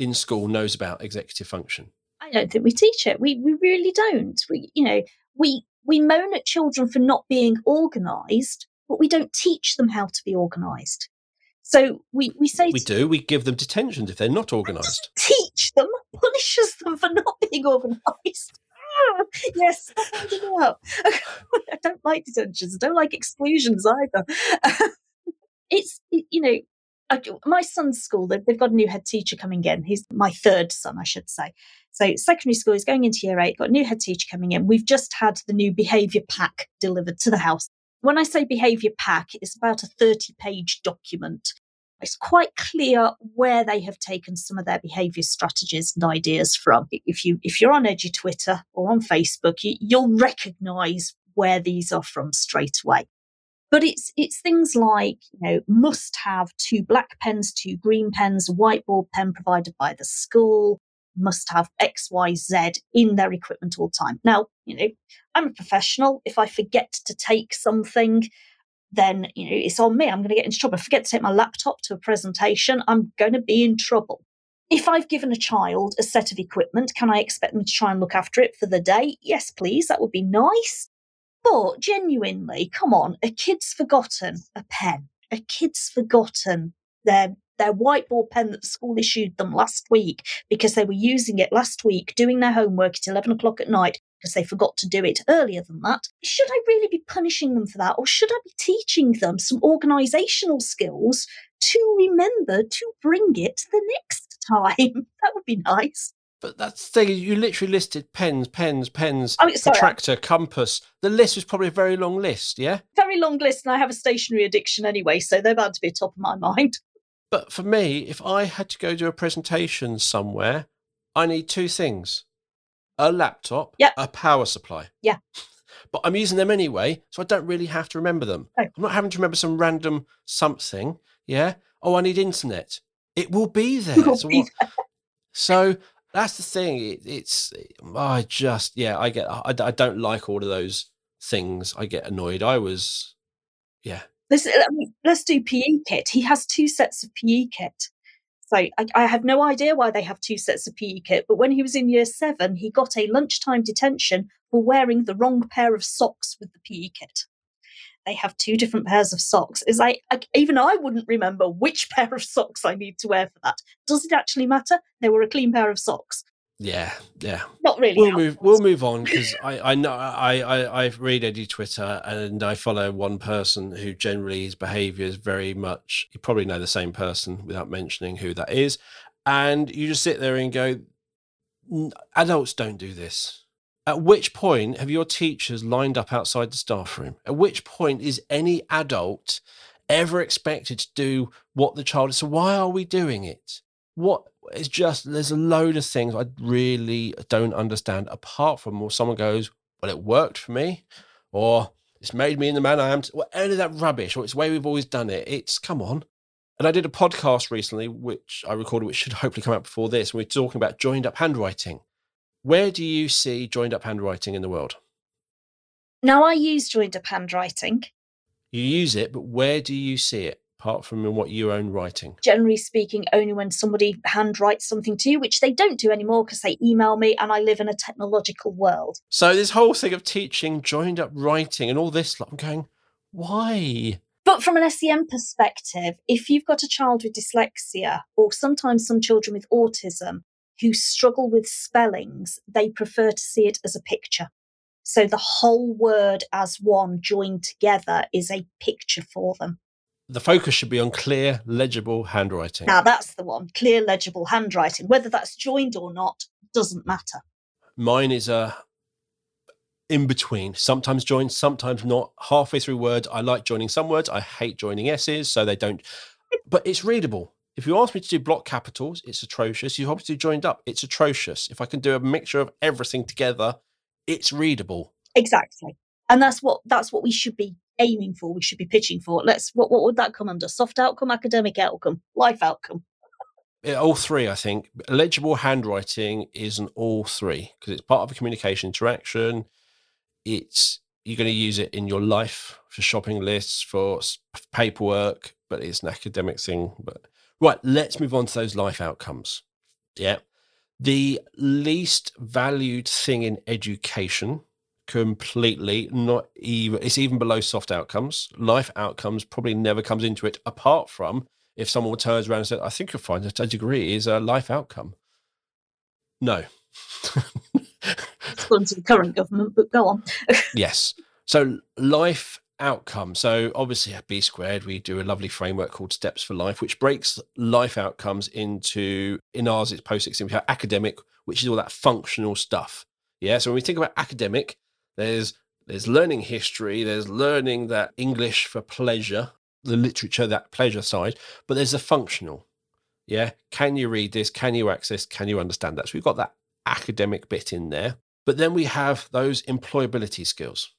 in school knows about executive function? I don't think we teach it. We we really don't. We you know, we we moan at children for not being organized but we don't teach them how to be organised. So we, we say we do. We give them detentions if they're not organised. Teach them, punishes them for not being organised. Ah, yes, I don't like detentions. I don't like exclusions either. it's you know, my son's school. They've got a new head teacher coming in. He's my third son, I should say. So secondary school is going into year eight. Got a new head teacher coming in. We've just had the new behaviour pack delivered to the house. When I say behaviour pack, it's about a 30 page document. It's quite clear where they have taken some of their behaviour strategies and ideas from. If you if you're on EduTwitter or on Facebook, you, you'll recognise where these are from straight away. But it's it's things like you know must have two black pens, two green pens, a whiteboard pen provided by the school, must have X, Y, Z in their equipment all the time. Now, you know, I'm a professional. If I forget to take something, then you know it's on me. I'm going to get into trouble. If I forget to take my laptop to a presentation, I'm going to be in trouble. If I've given a child a set of equipment, can I expect them to try and look after it for the day? Yes, please. That would be nice. But genuinely, come on, a kid's forgotten a pen. A kid's forgotten their their whiteboard pen that the school issued them last week because they were using it last week doing their homework at 11 o'clock at night because they forgot to do it earlier than that. Should I really be punishing them for that? Or should I be teaching them some organizational skills to remember to bring it the next time? that would be nice. But that's the thing, you literally listed pens, pens, pens, oh, sorry, protractor, compass. The list was probably a very long list, yeah? Very long list, and I have a stationery addiction anyway, so they're bound to be top of my mind. But for me, if I had to go do a presentation somewhere, I need two things a laptop, yep. a power supply. Yeah. But I'm using them anyway, so I don't really have to remember them. I'm not having to remember some random something. Yeah. Oh, I need internet. It will be there. Will so, be there. so, that's the thing. It, it's, I just, yeah, I get, I, I don't like all of those things. I get annoyed. I was, yeah, Let's, let's do PE kit. He has two sets of PE kit. So I, I, have no idea why they have two sets of PE kit, but when he was in year seven, he got a lunchtime detention for wearing the wrong pair of socks with the PE kit. They have two different pairs of socks. Is like I, even I wouldn't remember which pair of socks I need to wear for that. Does it actually matter? They were a clean pair of socks. Yeah, yeah. Not really. We'll move. We'll move on because I, I know I, I I read EduTwitter and I follow one person who generally his behaviour is very much. You probably know the same person without mentioning who that is, and you just sit there and go, adults don't do this. At which point have your teachers lined up outside the staff room? At which point is any adult ever expected to do what the child is? So why are we doing it? What it's just there's a load of things I really don't understand. Apart from well, someone goes, "Well, it worked for me," or "It's made me in the man I am." Well, any of that rubbish, or it's the way we've always done it. It's come on. And I did a podcast recently, which I recorded, which should hopefully come out before this. And we are talking about joined up handwriting. Where do you see joined up handwriting in the world? Now, I use joined up handwriting. You use it, but where do you see it apart from in what you own writing? Generally speaking, only when somebody handwrites something to you, which they don't do anymore because they email me and I live in a technological world. So this whole thing of teaching joined up writing and all this, I'm going, why? But from an SEN perspective, if you've got a child with dyslexia or sometimes some children with autism who struggle with spellings, they prefer to see it as a picture. So the whole word as one joined together is a picture for them. The focus should be on clear, legible handwriting. Now that's the one clear, legible handwriting. Whether that's joined or not doesn't matter. Mine is a in between, sometimes joined, sometimes not. Halfway through words, I like joining some words. I hate joining S's, so they don't. But it's readable. If you ask me to do block capitals, it's atrocious. You ask me to do joined up, it's atrocious. If I can do a mixture of everything together, it's readable. Exactly. And that's what that's what we should be aiming for. We should be pitching for. Let's what what would that come under? Soft outcome, academic outcome, life outcome. Yeah, all three, I think. Legible handwriting is an all three because it's part of a communication interaction it's you're going to use it in your life for shopping lists for paperwork but it's an academic thing but right let's move on to those life outcomes. Yeah. The least valued thing in education completely not even it's even below soft outcomes. Life outcomes probably never comes into it apart from if someone turns around and says i think you'll find that a degree is a life outcome. No. According to the current government, but go on. yes. So life outcome. So obviously at B squared, we do a lovely framework called Steps for Life, which breaks life outcomes into in ours it's post 16 we have academic, which is all that functional stuff. Yeah. So when we think about academic, there's there's learning history, there's learning that English for pleasure, the literature, that pleasure side, but there's the functional. Yeah. Can you read this? Can you access? Can you understand that? So we've got that academic bit in there. But then we have those employability skills.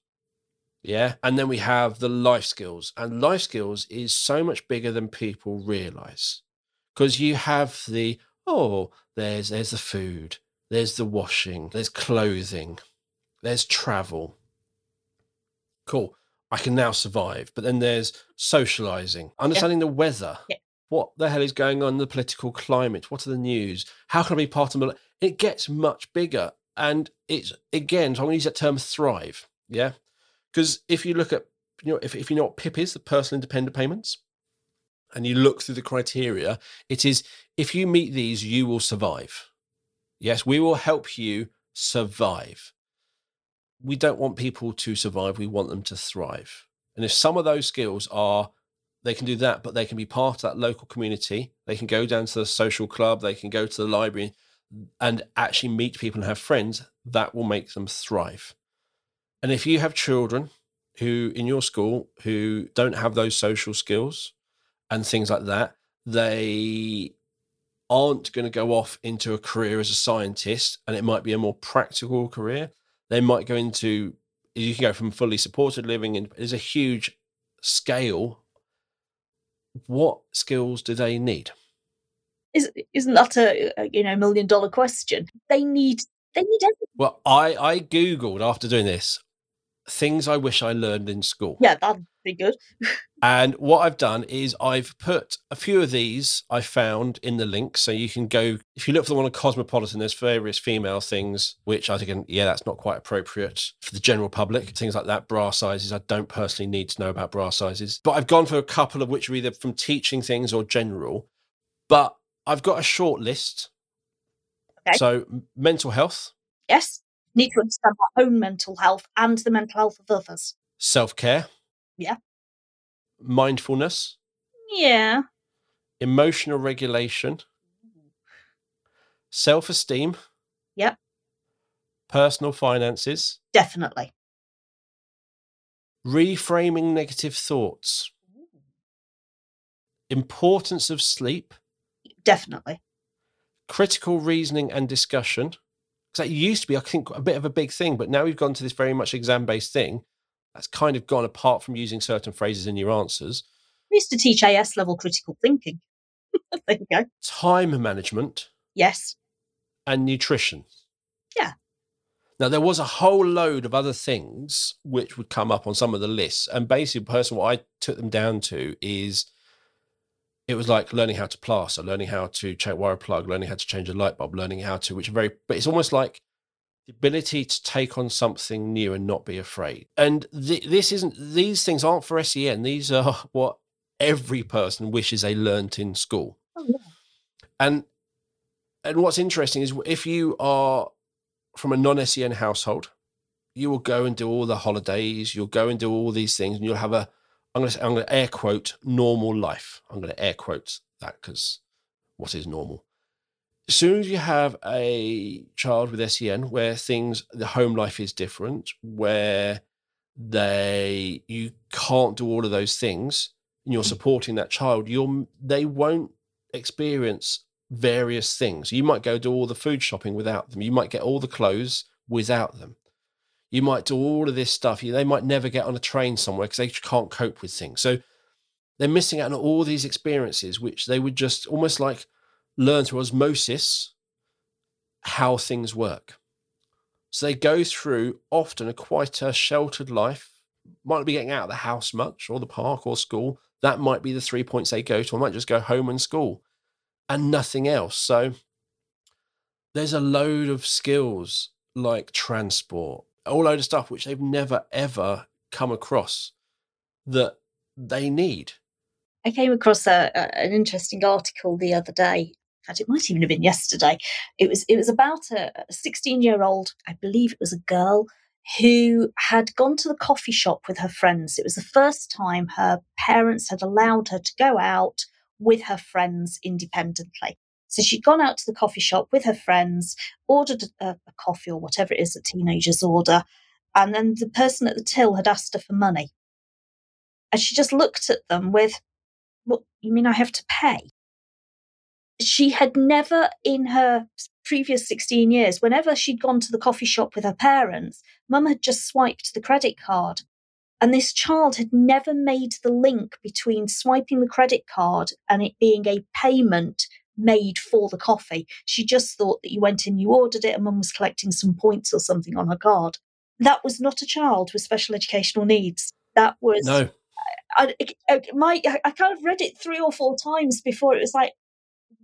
Yeah. And then we have the life skills. And life skills is so much bigger than people realize. Because you have the, oh, there's there's the food, there's the washing, there's clothing, there's travel. Cool. I can now survive. But then there's socializing, understanding yeah. the weather. Yeah. What the hell is going on in the political climate? What are the news? How can I be part of it? It gets much bigger and it's again, so I'm going to use that term thrive. Yeah. Because if you look at, you know, if, if you know what PIP is, the personal independent payments, and you look through the criteria, it is if you meet these, you will survive. Yes, we will help you survive. We don't want people to survive, we want them to thrive. And if some of those skills are, they can do that, but they can be part of that local community, they can go down to the social club, they can go to the library and actually meet people and have friends, that will make them thrive. And if you have children who in your school who don't have those social skills and things like that, they aren't going to go off into a career as a scientist and it might be a more practical career. They might go into, you can go from fully supported living and there's a huge scale. What skills do they need? Is, isn't that a, a you know million dollar question? They need they need everything. Well, I I googled after doing this things I wish I learned in school. Yeah, that'd be good. and what I've done is I've put a few of these I found in the link. So you can go, if you look for the one on Cosmopolitan, there's various female things, which I think, yeah, that's not quite appropriate for the general public. Things like that, bra sizes. I don't personally need to know about bra sizes. But I've gone for a couple of which are either from teaching things or general. But I've got a short list. Okay. So, mental health. Yes. Need to understand our own mental health and the mental health of others. Self care. Yeah. Mindfulness. Yeah. Emotional regulation. Self esteem. Yep. Personal finances. Definitely. Reframing negative thoughts. Importance of sleep. Definitely. Critical reasoning and discussion. Because that used to be, I think, a bit of a big thing, but now we've gone to this very much exam based thing. That's kind of gone apart from using certain phrases in your answers. We used to teach AS level critical thinking. there you go. Time management. Yes. And nutrition. Yeah. Now there was a whole load of other things which would come up on some of the lists, and basically, person what I took them down to is it was like learning how to plaster, learning how to check wire a plug, learning how to change a light bulb, learning how to, which are very, but it's almost like the ability to take on something new and not be afraid. And th- this isn't, these things aren't for SEN. These are what every person wishes they learnt in school. Oh, yeah. And, and what's interesting is if you are from a non SEN household, you will go and do all the holidays, you'll go and do all these things, and you'll have a, I'm going to I'm going to air quote normal life. I'm going to air quote that because what is normal? As soon as you have a child with SEN, where things the home life is different, where they you can't do all of those things, and you're mm. supporting that child, you're they won't experience various things. You might go do all the food shopping without them. You might get all the clothes without them you might do all of this stuff. They might never get on a train somewhere because they can't cope with things. So they're missing out on all these experiences, which they would just almost like learn through osmosis how things work. So they go through often a quite a sheltered life, might not be getting out of the house much or the park or school. That might be the three points they go to. I might just go home and school and nothing else. So there's a load of skills like transport, a whole load of stuff which they've never ever come across that they need. I came across a, a, an interesting article the other day. In fact, it might even have been yesterday. It was it was about a 16 year old, I believe it was a girl, who had gone to the coffee shop with her friends. It was the first time her parents had allowed her to go out with her friends independently. So she'd gone out to the coffee shop with her friends, ordered a, a coffee or whatever it is that teenagers order, and then the person at the till had asked her for money. And she just looked at them with, What, you mean I have to pay? She had never in her previous 16 years, whenever she'd gone to the coffee shop with her parents, mum had just swiped the credit card. And this child had never made the link between swiping the credit card and it being a payment made for the coffee. She just thought that you went in, you ordered it, and mum was collecting some points or something on her card. That was not a child with special educational needs. That was no. I, I, uh, my, I kind of read it three or four times before it was like,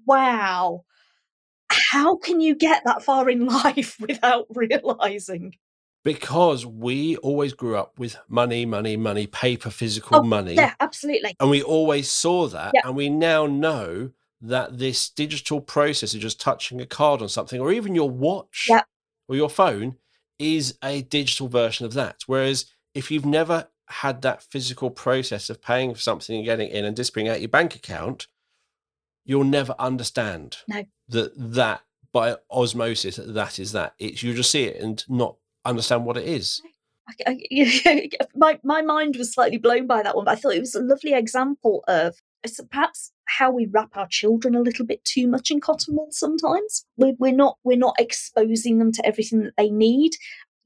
wow, how can you get that far in life without realizing? Because we always grew up with money, money, money, paper, physical Oh, money. Yeah, absolutely. And we always saw that. Yeah. And we now know that this digital process of just touching a card on something, or even your watch Yeah. or your phone, is a digital version of that. Whereas if you've never had that physical process of paying for something and getting in and displaying out your bank account, you'll never understand No. that that by osmosis that that is that. It's you just see it and not understand what it is. I, I, my my mind was slightly blown by that one, but I thought it was a lovely example of perhaps how we wrap our children a little bit too much in cotton wool. Sometimes we're, we're not we're not exposing them to everything that they need.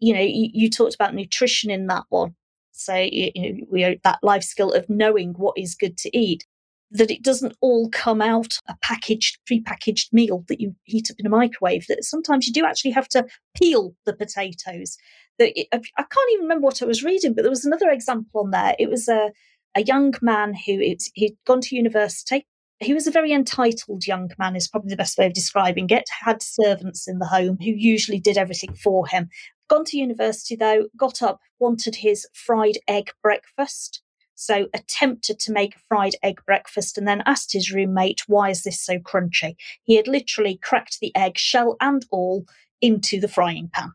You know, you, you talked about nutrition in that one, so you, know we that life skill of knowing what is good to eat. That it doesn't all come out a packaged, pre-packaged meal that you heat up in a microwave. That sometimes you do actually have to peel the potatoes that I can't even remember what I was reading, but there was another example on there. It was a a young man who he'd gone to university. He was a very entitled young man, is probably the best way of describing it. Had servants in the home who usually did everything for him. Gone to university though, got up, wanted his fried egg breakfast. So attempted to make a fried egg breakfast and then asked his roommate, why is this so crunchy? He had literally cracked the egg, shell and all, into the frying pan.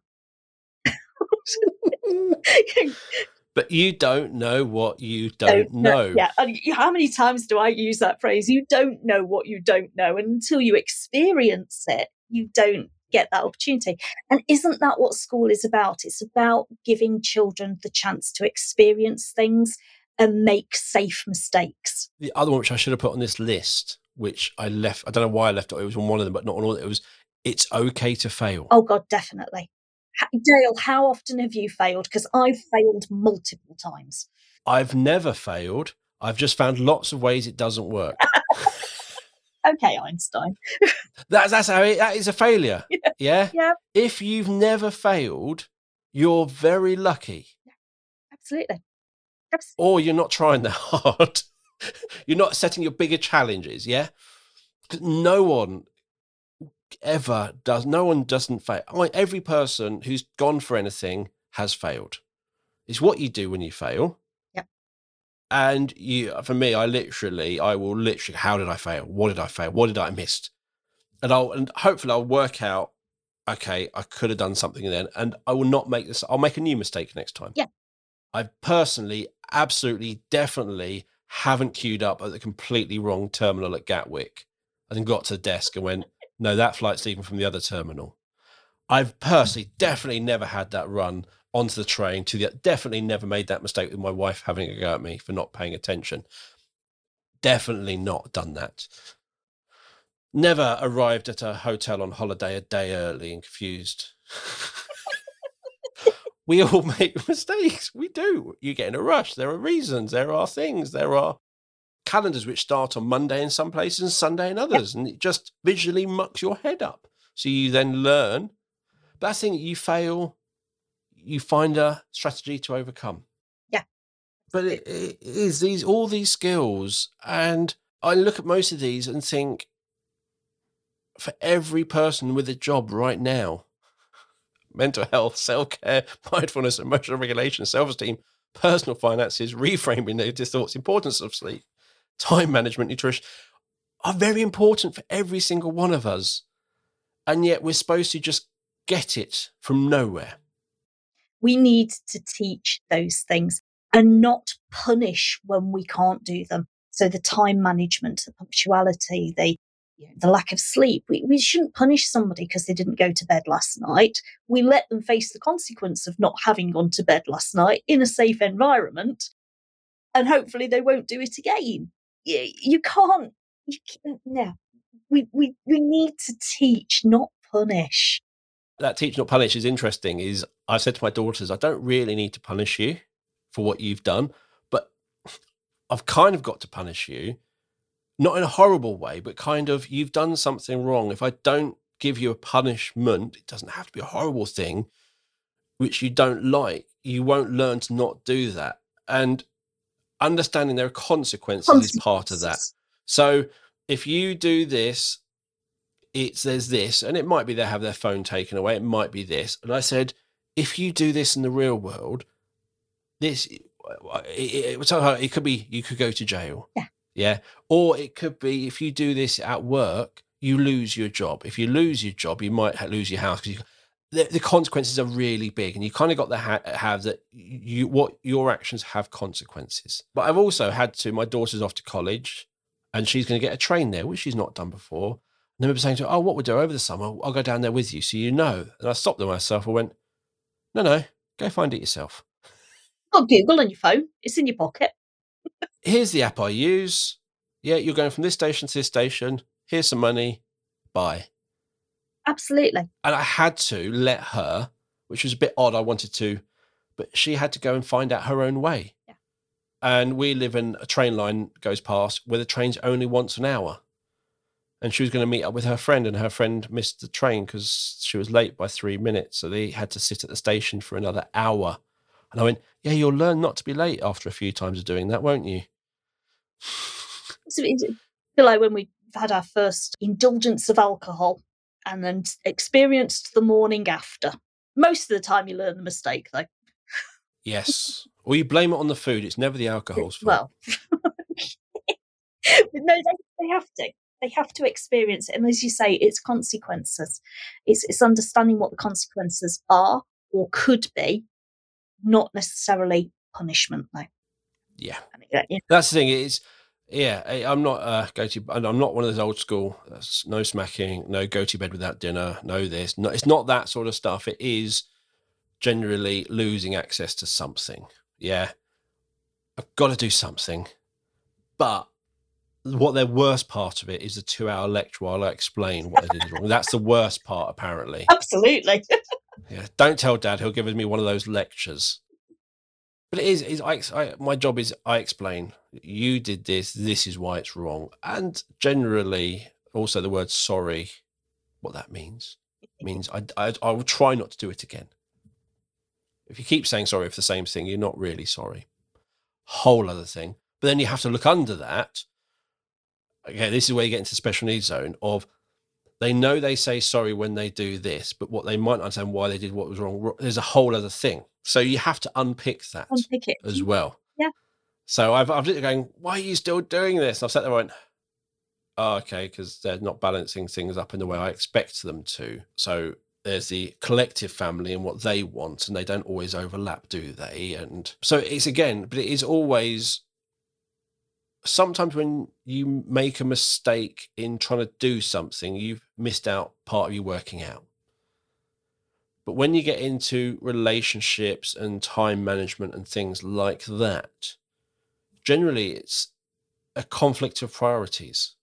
But you don't know what you don't know. know. Yeah. And how many times do I use that phrase? You don't know what you don't know. And until you experience it, you don't get that opportunity. And isn't that what school is about? It's about giving children the chance to experience things and make safe mistakes. The other one, which I should have put on this list, which I left, I don't know why I left it. It was on one of them, but not on all. It was, it's okay to fail. Oh, God, definitely. Dale, how often have you failed? Because I've failed multiple times. I've never failed. I've just found lots of ways it doesn't work. Okay, Einstein. that's that's how it, that is a failure. Yeah. Yeah. Yeah. If you've never failed, you're very lucky, Absolutely. Absolutely. or you're not trying that hard. You're not setting your bigger challenges, Yeah. no one ever does. No one doesn't fail. I, every person who's gone for anything has failed. It's what you do when you fail. Yep. And you, for me, I literally, I will literally, how did I fail? What did I fail? What did I miss? And I'll, and hopefully I'll work out, okay, I could have done something then, and I will not make this. I'll make a new mistake next time. Yeah. I personally, absolutely, definitely haven't queued up at the completely wrong terminal at Gatwick and then got to the desk and went, no, that flight's leaving from the other terminal. I've personally definitely never had that run onto the train to the definitely never made that mistake with my wife having a go at me for not paying attention. Definitely not done that. Never arrived at a hotel on holiday a day early and confused. we all make mistakes. We do. You get in a rush. There are reasons. There are things. There are calendars which start on Monday in some places and Sunday in others, and it just visually mucks your head up. So you then learn. But I think you fail, you find a strategy to overcome. Yeah. But it, it is these all these skills, and I look at most of these and think, for every person with a job right now, mental health, self care, mindfulness, emotional regulation, self esteem, personal finances, reframing negative thoughts, importance of sleep, time management, nutrition are very important for every single one of us. And yet we're supposed to just get it from nowhere. We need to teach those things and not punish when we can't do them. So the time management, the punctuality, the you know, the lack of sleep. We, we shouldn't punish somebody because they didn't go to bed last night. We let them face the consequence of not having gone to bed last night in a safe environment, and hopefully they won't do it again. You, can't. You can't no, we, we we need to teach, not punish. That teach not punish is interesting. Is I've said to my daughters, I don't really need to punish you for what you've done, but I've kind of got to punish you not in a horrible way, but kind of you've done something wrong. If I don't give you a punishment, it doesn't have to be a horrible thing, which you don't like, you won't learn to not do that. And understanding there are consequences, consequences. is part of that. So if you do this, it's there's this, and it might be they have their phone taken away, it might be this. And I said, if you do this in the real world, this it, it, it, it could be you could go to jail. Yeah yeah. Or it could be if you do this at work, you lose your job. If you lose your job, you might lose your house because the, the, consequences are really big, and you kind of got the ha- have that. You what your actions have consequences. But I've also had to. My daughter's off to college, and she's going to get a train there, which she's not done before. And I remember saying to her, "Oh, what we'll do over the summer? I'll go down there with you, so you know." And I stopped them myself. I went, "No, no, go find it yourself." Got Google on your phone. It's in your pocket here's the app I use. Yeah, you're going from this station to this station. Here's some money. Bye. Absolutely. And I had to let her, which was a bit odd. I wanted to, but she had to go and find out her own way. Yeah. And we live in a train line goes past where the train's only once an hour. And she was going to meet up with her friend, and her friend missed the train because she was late by three minutes. So they had to sit at the station for another hour. And I went, Yeah, you'll learn not to be late after a few times of doing that, won't you? So it's feel like when we had our first indulgence of alcohol and then experienced the morning after. Most of the time, you learn the mistake, though. Yes. Or you blame it on the food. It's never the alcohol's fault. Well, no, they, they have to. They have to experience it. And as you say, it's consequences. It's, it's understanding what the consequences are or could be, not necessarily punishment, though. Yeah. Uh, yeah. That's the thing. It's yeah. I'm not uh, go to. I'm not one of those old school. no smacking. No go to bed without dinner. No this. No, it's not that sort of stuff. It is generally losing access to something. Yeah. I've got to do something, but what their worst part of it is the two hour lecture while I explain what they did wrong. That's the worst part, apparently. Absolutely. yeah. Don't tell dad. He'll give me one of those lectures. But it is, is I, I, my job is I explain. You did this. This is why it's wrong. And generally, also the word sorry, what that means means I, I, I will try not to do it again. If you keep saying sorry for the same thing, you're not really sorry. Whole other thing. But then you have to look under that. Okay, this is where you get into the special needs zone of they know they say sorry when they do this, but what they might not understand why they did what was wrong. There's a whole other thing. So you have to unpick that Unpick as well. So I've I've literally going, why are you still doing this? I've sat there and went, oh, okay, because they're not balancing things up in the way I expect them to. So there's the collective family and what they want, and they don't always overlap, do they? And so it's again, but it is always sometimes when you make a mistake in trying to do something, you've missed out part of you working out. But when you get into relationships and time management and things like that, generally it's a conflict of priorities.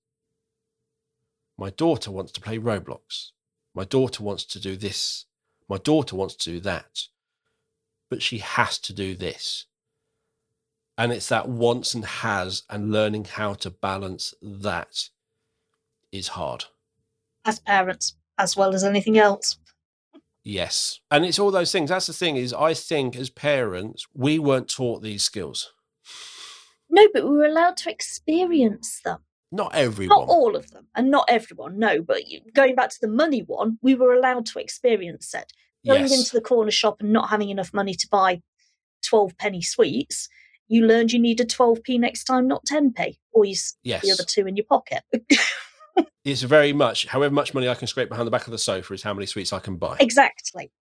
My daughter wants to play Roblox. My daughter wants to do this. My daughter wants to do that. But she has to do this. And it's that wants and has, and learning how to balance that is hard. As parents, as well as anything else. Yes. And it's all those things. That's the thing is I think as parents, we weren't taught these skills. No, but we were allowed to experience them. Not everyone. Not all of them, and not everyone, no. But you, going back to the money one, we were allowed to experience it. Going yes. into the corner shop and not having enough money to buy 12 penny sweets, you learned you needed 12p next time, not 10p, or you yes. the other two in your pocket. It's very much, however much money I can scrape behind the back of the sofa is how many sweets I can buy. exactly.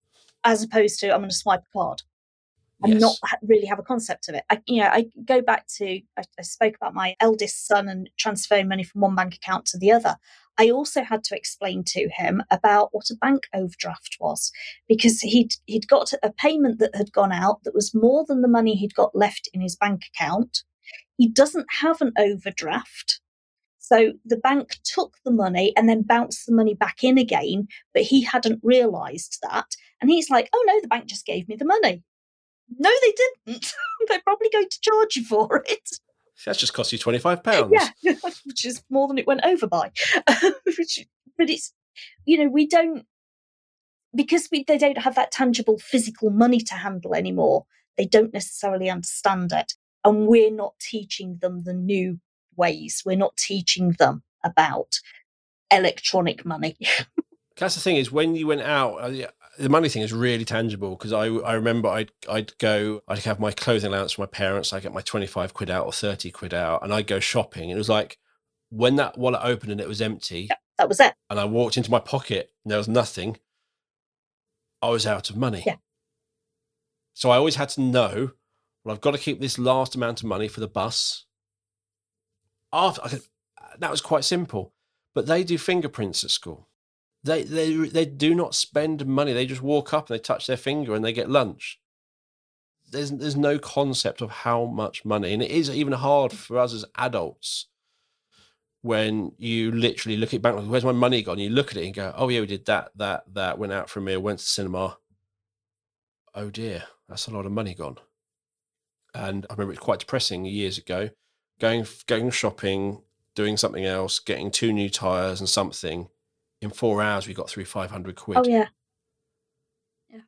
As opposed to, I'm going to swipe a card and Yes. not really have a concept of it. I, you know, I go back to I, I spoke about my eldest son and transferring money from one bank account to the other. I also had to explain to him about what a bank overdraft was because he'd he'd got a payment that had gone out that was more than the money he'd got left in his bank account. He doesn't have an overdraft. So the bank took the money and then bounced the money back in again, but he hadn't realized that. And he's like, oh no, the bank just gave me the money. No, they didn't. They're probably going to charge you for it. That's just cost you £25. Yeah, which is more than it went over by. Which- but it's, you know, we don't, because we, they don't have that tangible physical money to handle anymore, they don't necessarily understand it. And we're not teaching them the new ways. We're not teaching them about electronic money. That's the thing is when you went out, uh, yeah, the money thing is really tangible because I I remember I'd I'd go I'd have my clothing allowance from my parents. I get my twenty five quid out or thirty quid out, and I'd go shopping. And it was like when that wallet opened and it was empty, that was it. and I walked into my pocket and there was nothing. I was out of money. Yeah. So I always had to know. Well, I've got to keep this last amount of money for the bus. After I could, that was quite simple, but they do fingerprints at school. They they they do not spend money. They just walk up and they touch their finger and they get lunch. There's there's no concept of how much money, and it is even hard for us as adults when you literally look at bank. Where's my money gone? You look at it and go, "Oh yeah, we did that, that, that. Went out for a meal, went to cinema. Oh dear, that's a lot of money gone." And I remember it quite depressing years ago, going going shopping, doing something else, getting two new tires and something. In four hours, we got through five hundred quid, Oh, yeah. Yeah.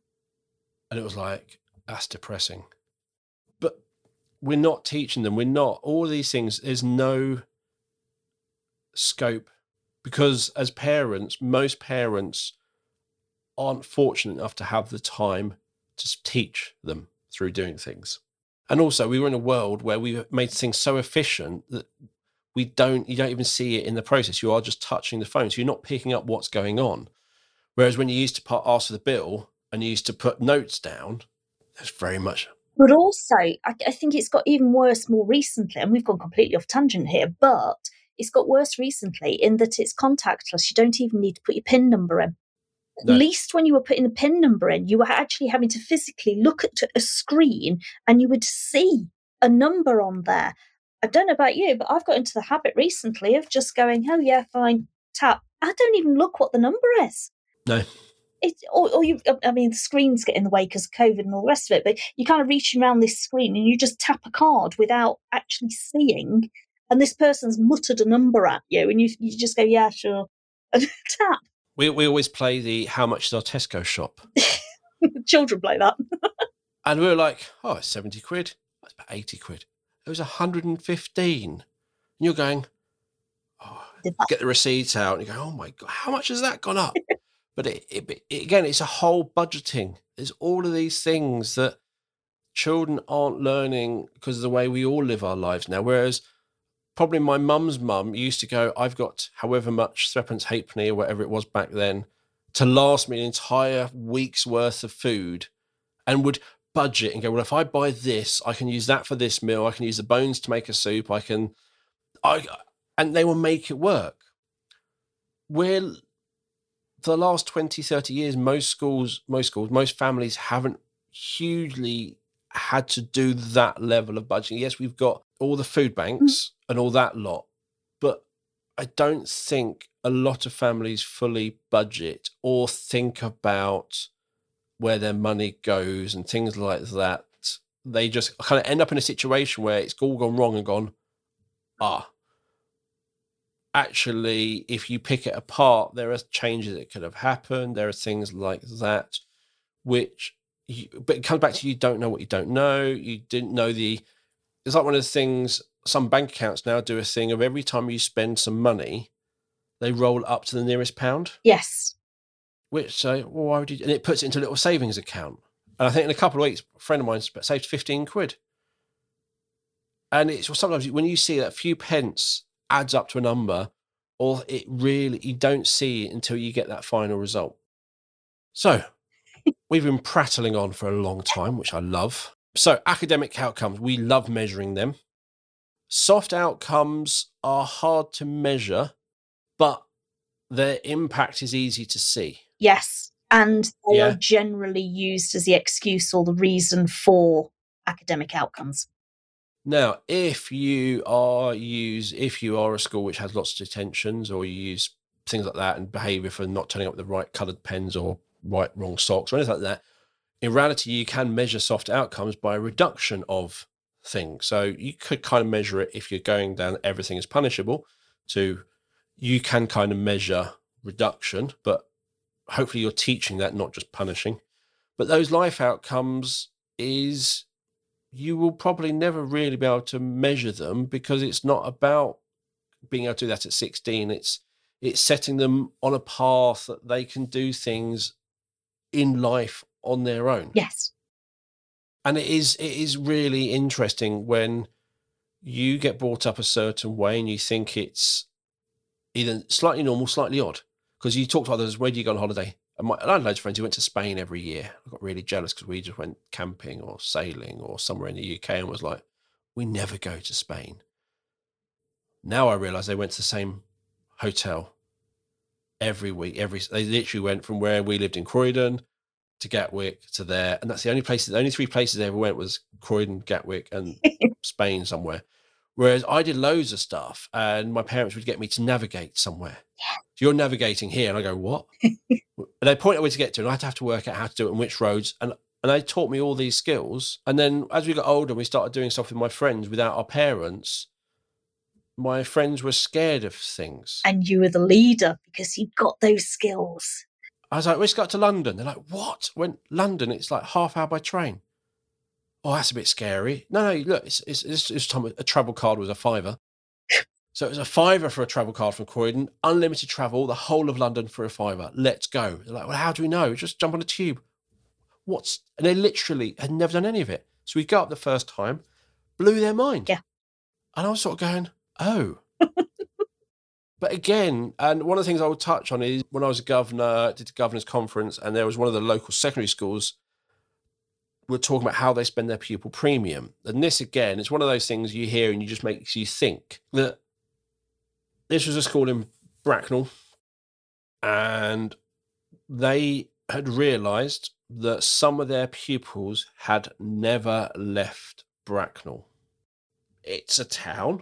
And it was like that's depressing. But we're not teaching them. We're not all these things. There's no scope because as parents, most parents aren't fortunate enough to have the time to teach them through doing things. And also, we were in a world where we made things so efficient that we don't, you don't even see it in the process. You are just touching the phone. So you're not picking up what's going on. Whereas when you used to ask for the bill and you used to put notes down, that's very much, But also, I, I think it's got even worse more recently, and we've gone completely off tangent here, but it's got worse recently in that it's contactless. You don't even need to put your PIN number in. At No. least when you were putting the PIN number in, you were actually having to physically look at a screen and you would see a number on there. I don't know about you, but I've got into the habit recently of just going, oh, yeah, fine, tap. I don't even look what the number is no, it, or, or you, I mean, the screens get in the way because of COVID and all the rest of it, but you're kind of reaching around this screen and you just tap a card without actually seeing, and this person's muttered a number at you, and you you just go, yeah, sure, and tap. we, we always play the how much is our Tesco shop? Children play that. And we were like, oh, it's 70 quid. That's about 80 quid. It was 115. And you're going, oh, get the receipts out and you go, oh my God, how much has that gone up? but it, it, it, again, it's a whole budgeting. There's all of these things that children aren't learning because of the way we all live our lives now. Whereas probably my mum's mum used to go, I've got however much threepence halfpenny or whatever it was back then to last me an entire week's worth of food and would budget and go, well, if I buy this, I can use that for this meal. I can use the bones to make a soup. I can, I, and they will make it work. We're, for the last 20, 30 years, most schools, most schools, most families haven't hugely had to do that level of budgeting. Yes, we've got all the food mm-hmm. banks and all that lot, but I don't think a lot of families fully budget or think about where their money goes and things like that. They just kind of end up in a situation where it's all gone wrong and gone, ah, actually, if you pick it apart, there are changes that could have happened. There are things like that, which, you, but it comes back to you don't know what you don't know. You didn't know the, it's like one of the things some bank accounts now do a thing of every time you spend some money, they roll up to the nearest pound. Yes. Which say, well, why would you? And it puts it into a little savings account. And I think in a couple of weeks, a friend of mine saved fifteen quid. And it's well, sometimes when you see that few pence adds up to a number, or it really you don't see it until you get that final result. So we've been prattling on for a long time, which I love. So academic outcomes, we love measuring them. Soft outcomes are hard to measure, but their impact is easy to see. Yes. And they Yeah. are generally used as the excuse or the reason for academic outcomes. Now, if you are use if you are a school which has lots of detentions, or you use things like that and behaviour for not turning up with the right coloured pens or right wrong socks or anything like that, in reality, you can measure soft outcomes by a reduction of things. So you could kind of measure it if you're going down everything is punishable. To you can kind of measure reduction, but hopefully you're teaching that, not just punishing. But those life outcomes is you will probably never really be able to measure them because it's not about being able to do that at 16 it's it's setting them on a path that they can do things in life on their own Yes. and it is it is really interesting when you get brought up a certain way and you think it's either slightly normal slightly odd because you talk to others where do you go on holiday and, my, and i had loads of friends who went to spain every year i got really jealous because we just went camping or sailing or somewhere in the uk and was like we never go to spain now i realize they went to the same hotel every week every they literally went from where we lived in croydon to Gatwick to there, and that's the only places. The only three places they ever went was Croydon, Gatwick, and Spain somewhere. Whereas I did loads of stuff, and my parents would get me to navigate somewhere. Yeah. So you're navigating here, and I go, "What?" and they point out where to get to, and I'd have to work out how to do it and which roads. And and they taught me all these skills. And then as we got older, we started doing stuff with my friends without our parents. My friends were scared of things. And you were the leader because you'd got those skills. I was like, let's go to London. They're like, what? When London, it's like half hour by train. Oh, that's a bit scary. No, no, look, it's it's, it's, it's time a travel card was a fiver. So it was a fiver for a travel card from Croydon, unlimited travel, the whole of London for a fiver. Let's go. They're like, well, how do we know? Just jump on a tube. What's and they literally had never done any of it. So we go up the first time, blew their mind. Yeah. And I was sort of going, oh. But again, and one of the things I would touch on is when I was a governor, did the governor's conference, and there was one of the local secondary schools were talking about how they spend their pupil premium. And this again, it's one of those things you hear and you just makes you think that this was a school in Bracknell, and they had realised that some of their pupils had never left Bracknell. It's a town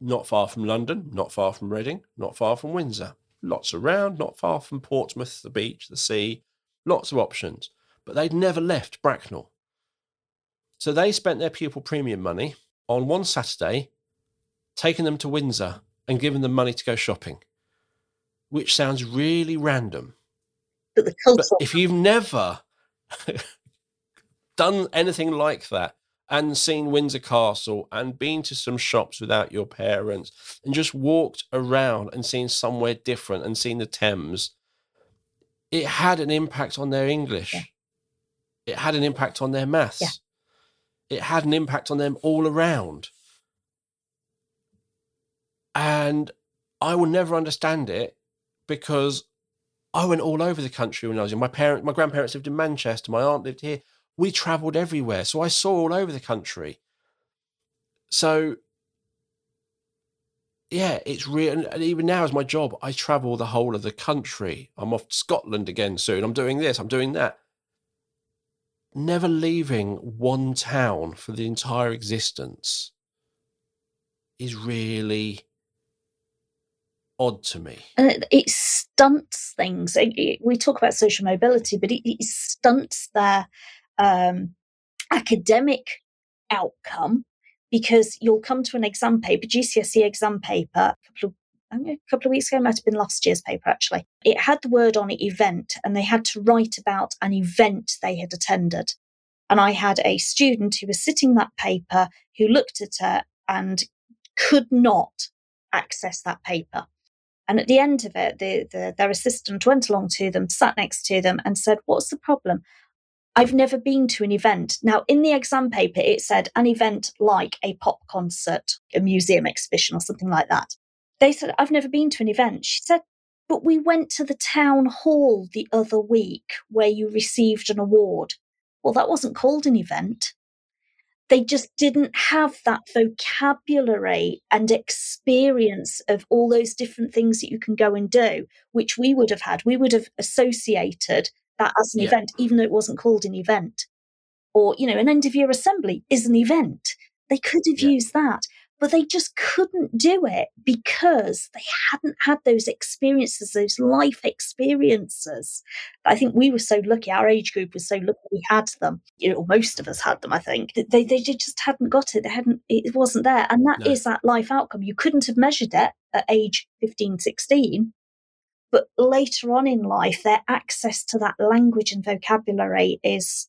not far from London, not far from Reading, not far from Windsor. Lots around, not far from Portsmouth, the beach, the sea, lots of options. But they'd never left Bracknell. So they spent their pupil premium money on one Saturday, taking them to Windsor and giving them money to go shopping, which sounds really random. But the But if you've never done anything like that and seen Windsor Castle and been to some shops without your parents and just walked around and seen somewhere different and seen the Thames, it had an impact on their English. Yeah. It had an impact on their maths. Yeah. It had an impact on them all around. And I will never understand it because I went all over the country when I was young. My parents, my grandparents lived in Manchester. My aunt lived here. We travelled everywhere, so I saw all over the country. So, yeah, it's real. And even now, as my job, I travel the whole of the country. I'm off to Scotland again soon. I'm doing this. I'm doing that. Never leaving one town for the entire existence is really odd to me. It, stunts things. It- it- we talk about social mobility, but it, stunts their um, academic outcome because you'll come to an exam paper, GCSE exam paper, a couple of a couple of weeks ago, might have been last year's paper actually. It had the word on it event, and they had to write about an event they had attended. And I had a student who was sitting that paper who looked at it and could not access that paper. And at the end of it, the, the, their assistant went along to them, sat next to them, and said, What's the problem? I've never been to an event. Now, in the exam paper, it said an event like a pop concert, a museum exhibition, or something like that. They said, I've never been to an event. She said, But we went to the town hall the other week where you received an award. Well, that wasn't called an event they just didn't have that vocabulary and experience of all those different things that you can go and do, which we would have had. We would have associated that as an Yeah. event, even though it wasn't called an event. Or, you know, an end of year assembly is an event. They could have Yeah. used that, but they just couldn't do it because they hadn't had those experiences, those life experiences. I think we were so lucky, our age group was so lucky we had them. You know, most of us had them, I think. They, they just hadn't got it. They hadn't, it wasn't there. And that is No. that life outcome. You couldn't have measured it at age 15, 16. But later on in life, their access to that language and vocabulary is,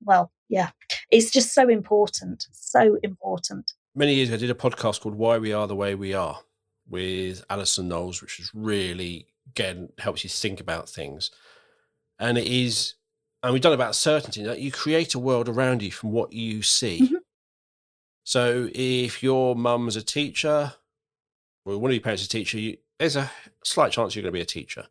well, yeah, it's just so important. So important. Many years ago, I did a podcast called Why We Are the Way We Are with Alison Knowles, which is really, again, helps you think about things. And it is, and we've done about certainty that you create a world around you from what you see. Mhm. So if your mum's a teacher, or one of your parents is a teacher, you, there's a slight chance you're going to be a teacher.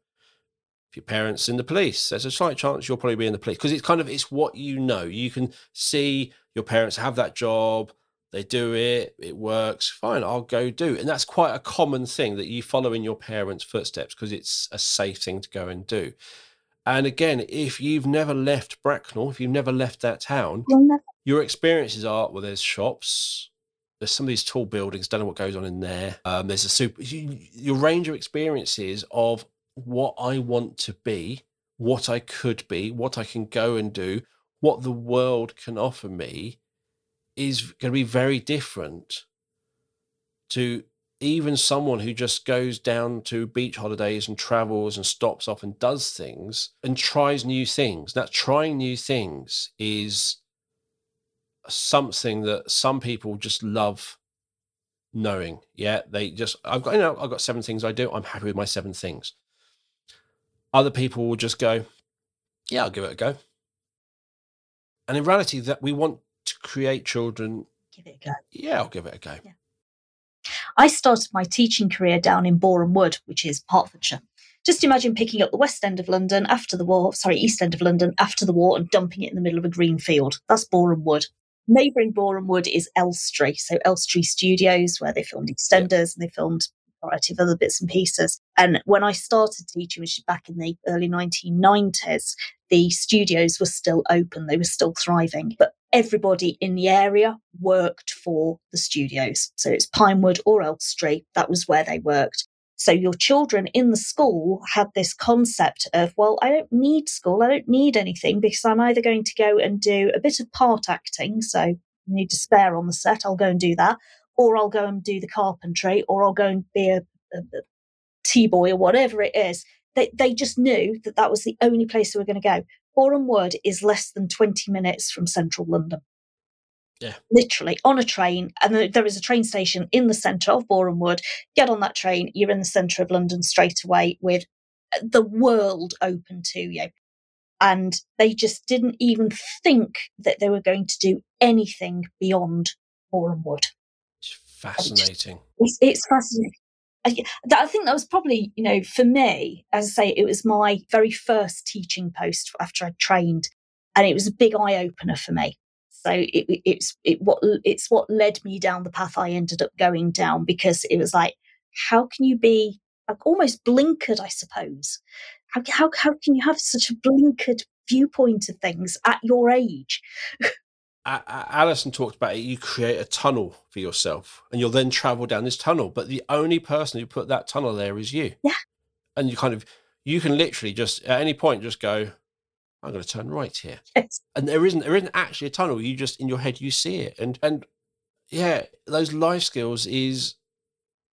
If your parents in the police, there's a slight chance you'll probably be in the police because it's kind of it's what you know. You can see your parents have that job, they do it, it works. Fine, I'll go do. it. And that's quite a common thing that you follow in your parents' footsteps because it's a safe thing to go and do. And again, if you've never left Bracknell, if you've never left that town, your experiences are well there's shops there's some of these tall buildings don't know what goes on in there um, there's a super you, your range of experiences of what i want to be what i could be what i can go and do what the world can offer me is going to be very different to even someone who just goes down to beach holidays and travels and stops off and does things and tries new things that trying new things is something that some people just love knowing. Yeah, they just I've got you know I've got seven things I do. I'm happy with my seven things. Other people will just go, yeah, I'll give it a go. And in reality, that we want create children. give it a go. Yeah, I'll give it a go. Yeah. I started my teaching career down in Boreham Wood, which is Hertfordshire. Just imagine picking up the West End of London after the war, sorry, East End of London after the war and dumping it in the middle of a green field. That's Boreham Wood. Neighbouring Boreham Wood is Elstree, so Elstree Studios, where they filmed EastEnders and they filmed a variety of other bits and pieces. And when I started teaching, which is back in the early 1990s, the studios were still open, they were still thriving. But everybody in the area worked for the studios. So it's Pinewood or Elstree, that was where they worked. So your children in the school had this concept of, well, I don't need school, I don't need anything because I'm either going to go and do a bit of part acting. So I need to spare on the set, I'll go and do that. Or I'll go and do the carpentry, or I'll go and be a, tea boy or whatever it is. They, they just knew that that was the only place they were going to go. Boreham Wood is less than 20 minutes from central London. Yeah. Literally on a train, and there is a train station in the centre of Boreham Wood. Get on that train, you're in the centre of London straight away with uh, the world open to you. And they just didn't even think that they were going to do anything beyond Boreham Wood. It's fascinating. It's, it's fascinating. Uh, I, I think that was probably, you know, for me, as I say, it was my very first teaching post after I trained, and it was a big eye opener for me. So it, it's it what it's what led me down the path I ended up going down because it was like, how can you be like almost blinkered, I suppose? How how how can you have such a blinkered viewpoint of things at your age? Alison talked about it. You create a tunnel for yourself, and you'll then travel down this tunnel. But the only person who put that tunnel there is you. Yeah. And you kind of, you can literally just at any point just go, I'm going to turn right here. Yes. And there isn't, there isn't actually a tunnel. You just in your head you see it, and and yeah, those life skills is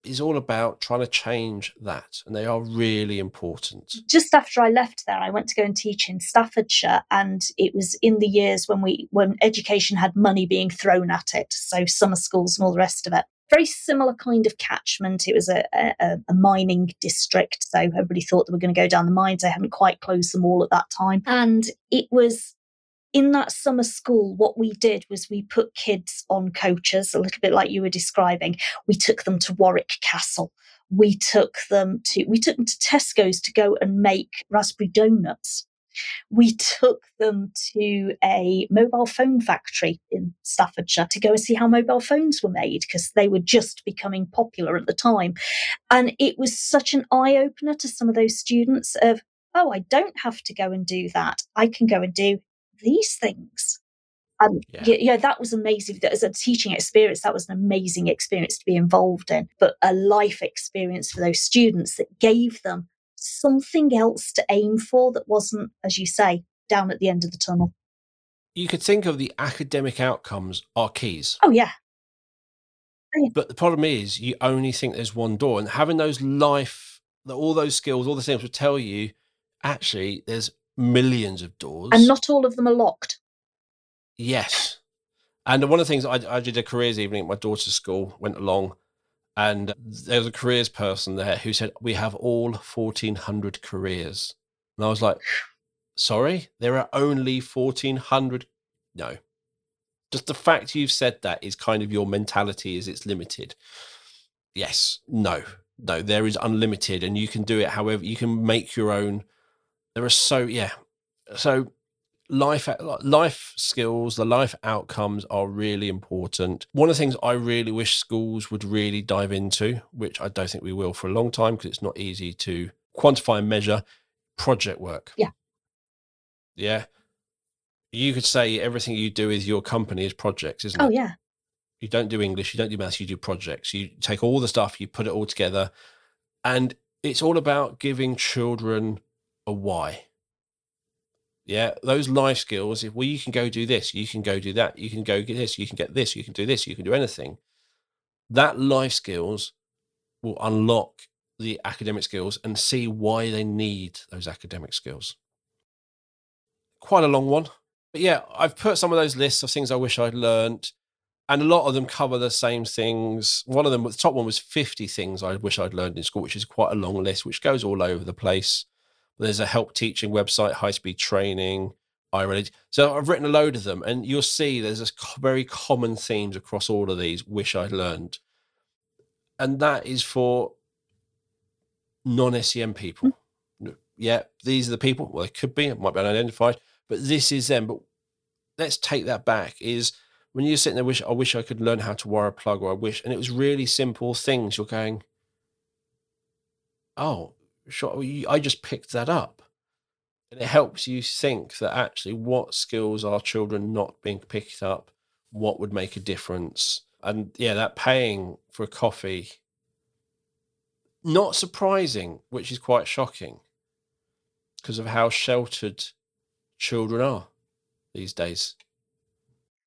is all about trying to change that, and they are really important. Just after I left there, I went to go and teach in Staffordshire, and it was in the years when we when education had money being thrown at it, so summer schools and all the rest of it. Very similar kind of catchment. It was a, a, a mining district, so everybody thought they were going to go down the mines. They hadn't quite closed them all at that time, and it was in that summer school, what we did was we put kids on coaches, a little bit like you were describing. We took them to Warwick Castle. We took them to we took them to Tesco's to go and make raspberry donuts. We took them to a mobile phone factory in Staffordshire to go and see how mobile phones were made because they were just becoming popular at the time. And it was such an eye opener to some of those students of, oh, I don't have to go and do that. I can go and do these things. And yeah. yeah. yeah, that was amazing. As a teaching experience, that was an amazing experience to be involved in, but a life experience for those students that gave them something else to aim for that wasn't, as you say, down at the end of the tunnel. You could think of the academic outcomes are keys. Oh, yeah. Oh, yeah. But the problem is, you only think there's one door, and having those life, all those skills, all the things will tell you actually there's millions of doors. And not all of them are locked. Yes. And one of the things I, I did a careers evening at my daughter's school, went along, and there was a careers person there who said, We have all 1,400 careers. And I was like, Sorry, there are only 1,400. No. Just the fact you've said that is kind of your mentality is it's limited. Yes, no, no, there is unlimited, and you can do it however you can make your own there are so yeah. So life life skills the life outcomes are really important. One of the things i really wish schools would really dive into which i don't think we will for a long time because it's not easy to quantify and measure project work. Yeah. Yeah. You could say everything you do with your company is projects isn't oh, it? oh yeah. You don't do english you don't do maths you do projects. You take all the stuff you put it all together and it's all about giving children a why. Yeah, those life skills, if well, you can go do this, you can go do that, you can go get this, you can get this, you can do this, you can do anything. That life skills will unlock the academic skills and see why they need those academic skills. Quite a long one. But yeah, I've put some of those lists of things I wish I'd learned, and a lot of them cover the same things. One of them, the top one was 50 things I wish I'd learned in school, which is quite a long list, which goes all over the place. There's a help teaching website, high speed training, iReady. So I've written a load of them, and you'll see there's a very common themes across all of these. Wish I'd learned, and that is for non-SEN people. Mm-hmm. Yeah, these are the people. Well, they could be, it might be unidentified, but this is them. But let's take that back. Is when you're sitting there, wish I wish I could learn how to wire a plug, or I wish, and it was really simple things. You're going, oh, sure, I just picked that up. And it helps you think that actually what skills are children not being picked up, what would make a difference. And yeah, that paying for a coffee, not surprising, which is quite shocking because of how sheltered children are these days.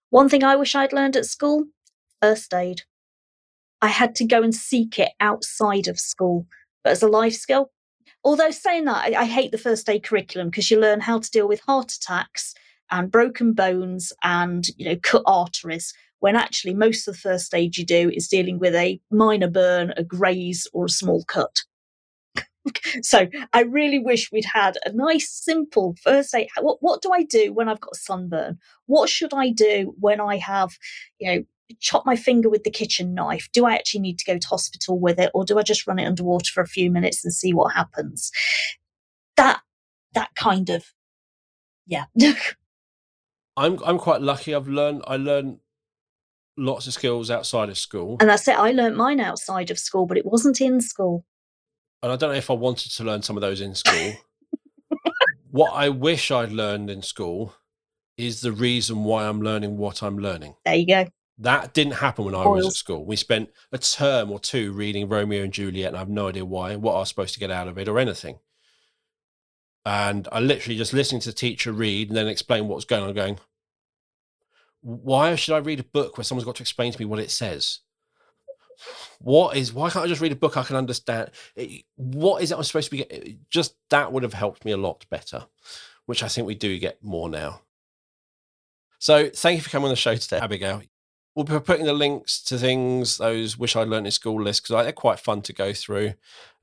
One thing I wish I'd learned at school first aid. I had to go and seek it outside of school. But as a life skill, Although saying that, I, I hate the first aid curriculum because you learn how to deal with heart attacks and broken bones and you know cut arteries when actually most of the first aid you do is dealing with a minor burn, a graze, or a small cut. so I really wish we'd had a nice, simple first aid. What, what do I do when I've got sunburn? What should I do when I have, you know, chop my finger with the kitchen knife? Do I actually need to go to hospital with it, or do I just run it underwater for a few minutes and see what happens? That that kind of yeah. I'm I'm quite lucky. I've learned I learned lots of skills outside of school. And that's it. I learnt mine outside of school, but it wasn't in school. And I don't know if I wanted to learn some of those in school. what I wish I'd learned in school is the reason why I'm learning what I'm learning. There you go. That didn't happen when I was at school. We spent a term or two reading Romeo and Juliet, and I have no idea why, what I was supposed to get out of it, or anything. And I literally just listening to the teacher read and then explain what's going on, going, why should I read a book where someone's got to explain to me what it says? What is why can't I just read a book I can understand? What is it I'm supposed to be? getting? Just that would have helped me a lot better, which I think we do get more now. So thank you for coming on the show today, Abigail. We'll be putting the links to things, those wish I'd learned in school lists, because they're quite fun to go through,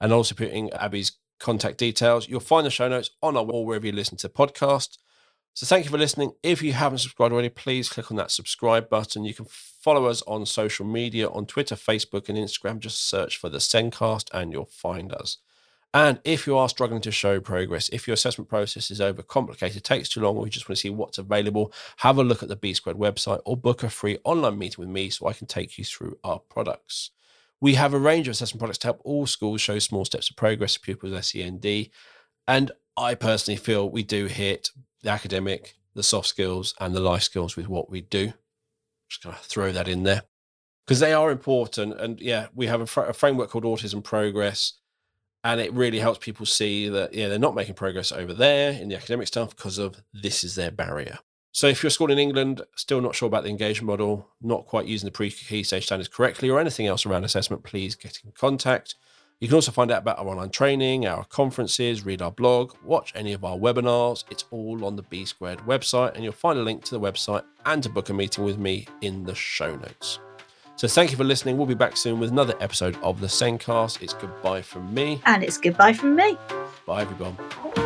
and also putting Abby's contact details. You'll find the show notes on our wall wherever you listen to podcast. So thank you for listening. If you haven't subscribed already, please click on that subscribe button. You can follow us on social media on Twitter, Facebook, and Instagram. Just search for the Sendcast and you'll find us. And if you are struggling to show progress, if your assessment process is overcomplicated, takes too long, or you just want to see what's available, have a look at the B Squared website or book a free online meeting with me so I can take you through our products. We have a range of assessment products to help all schools show small steps of progress for pupils with SEND. And I personally feel we do hit the academic, the soft skills, and the life skills with what we do. Just going to throw that in there because they are important. And yeah, we have a, fr- a, framework called Autism Progress, and it really helps people see that yeah they're not making progress over there in the academic stuff because of this is their barrier. So if you're a school in England, still not sure about the engagement model, not quite using the pre-key stage standards correctly, or anything else around assessment, please get in contact. You can also find out about our online training, our conferences, read our blog, watch any of our webinars. It's all on the B Squared website, and you'll find a link to the website and to book a meeting with me in the show notes. So thank you for listening. We'll be back soon with another episode of the Sendcast. It's goodbye from me. And it's goodbye from me. Bye, everyone.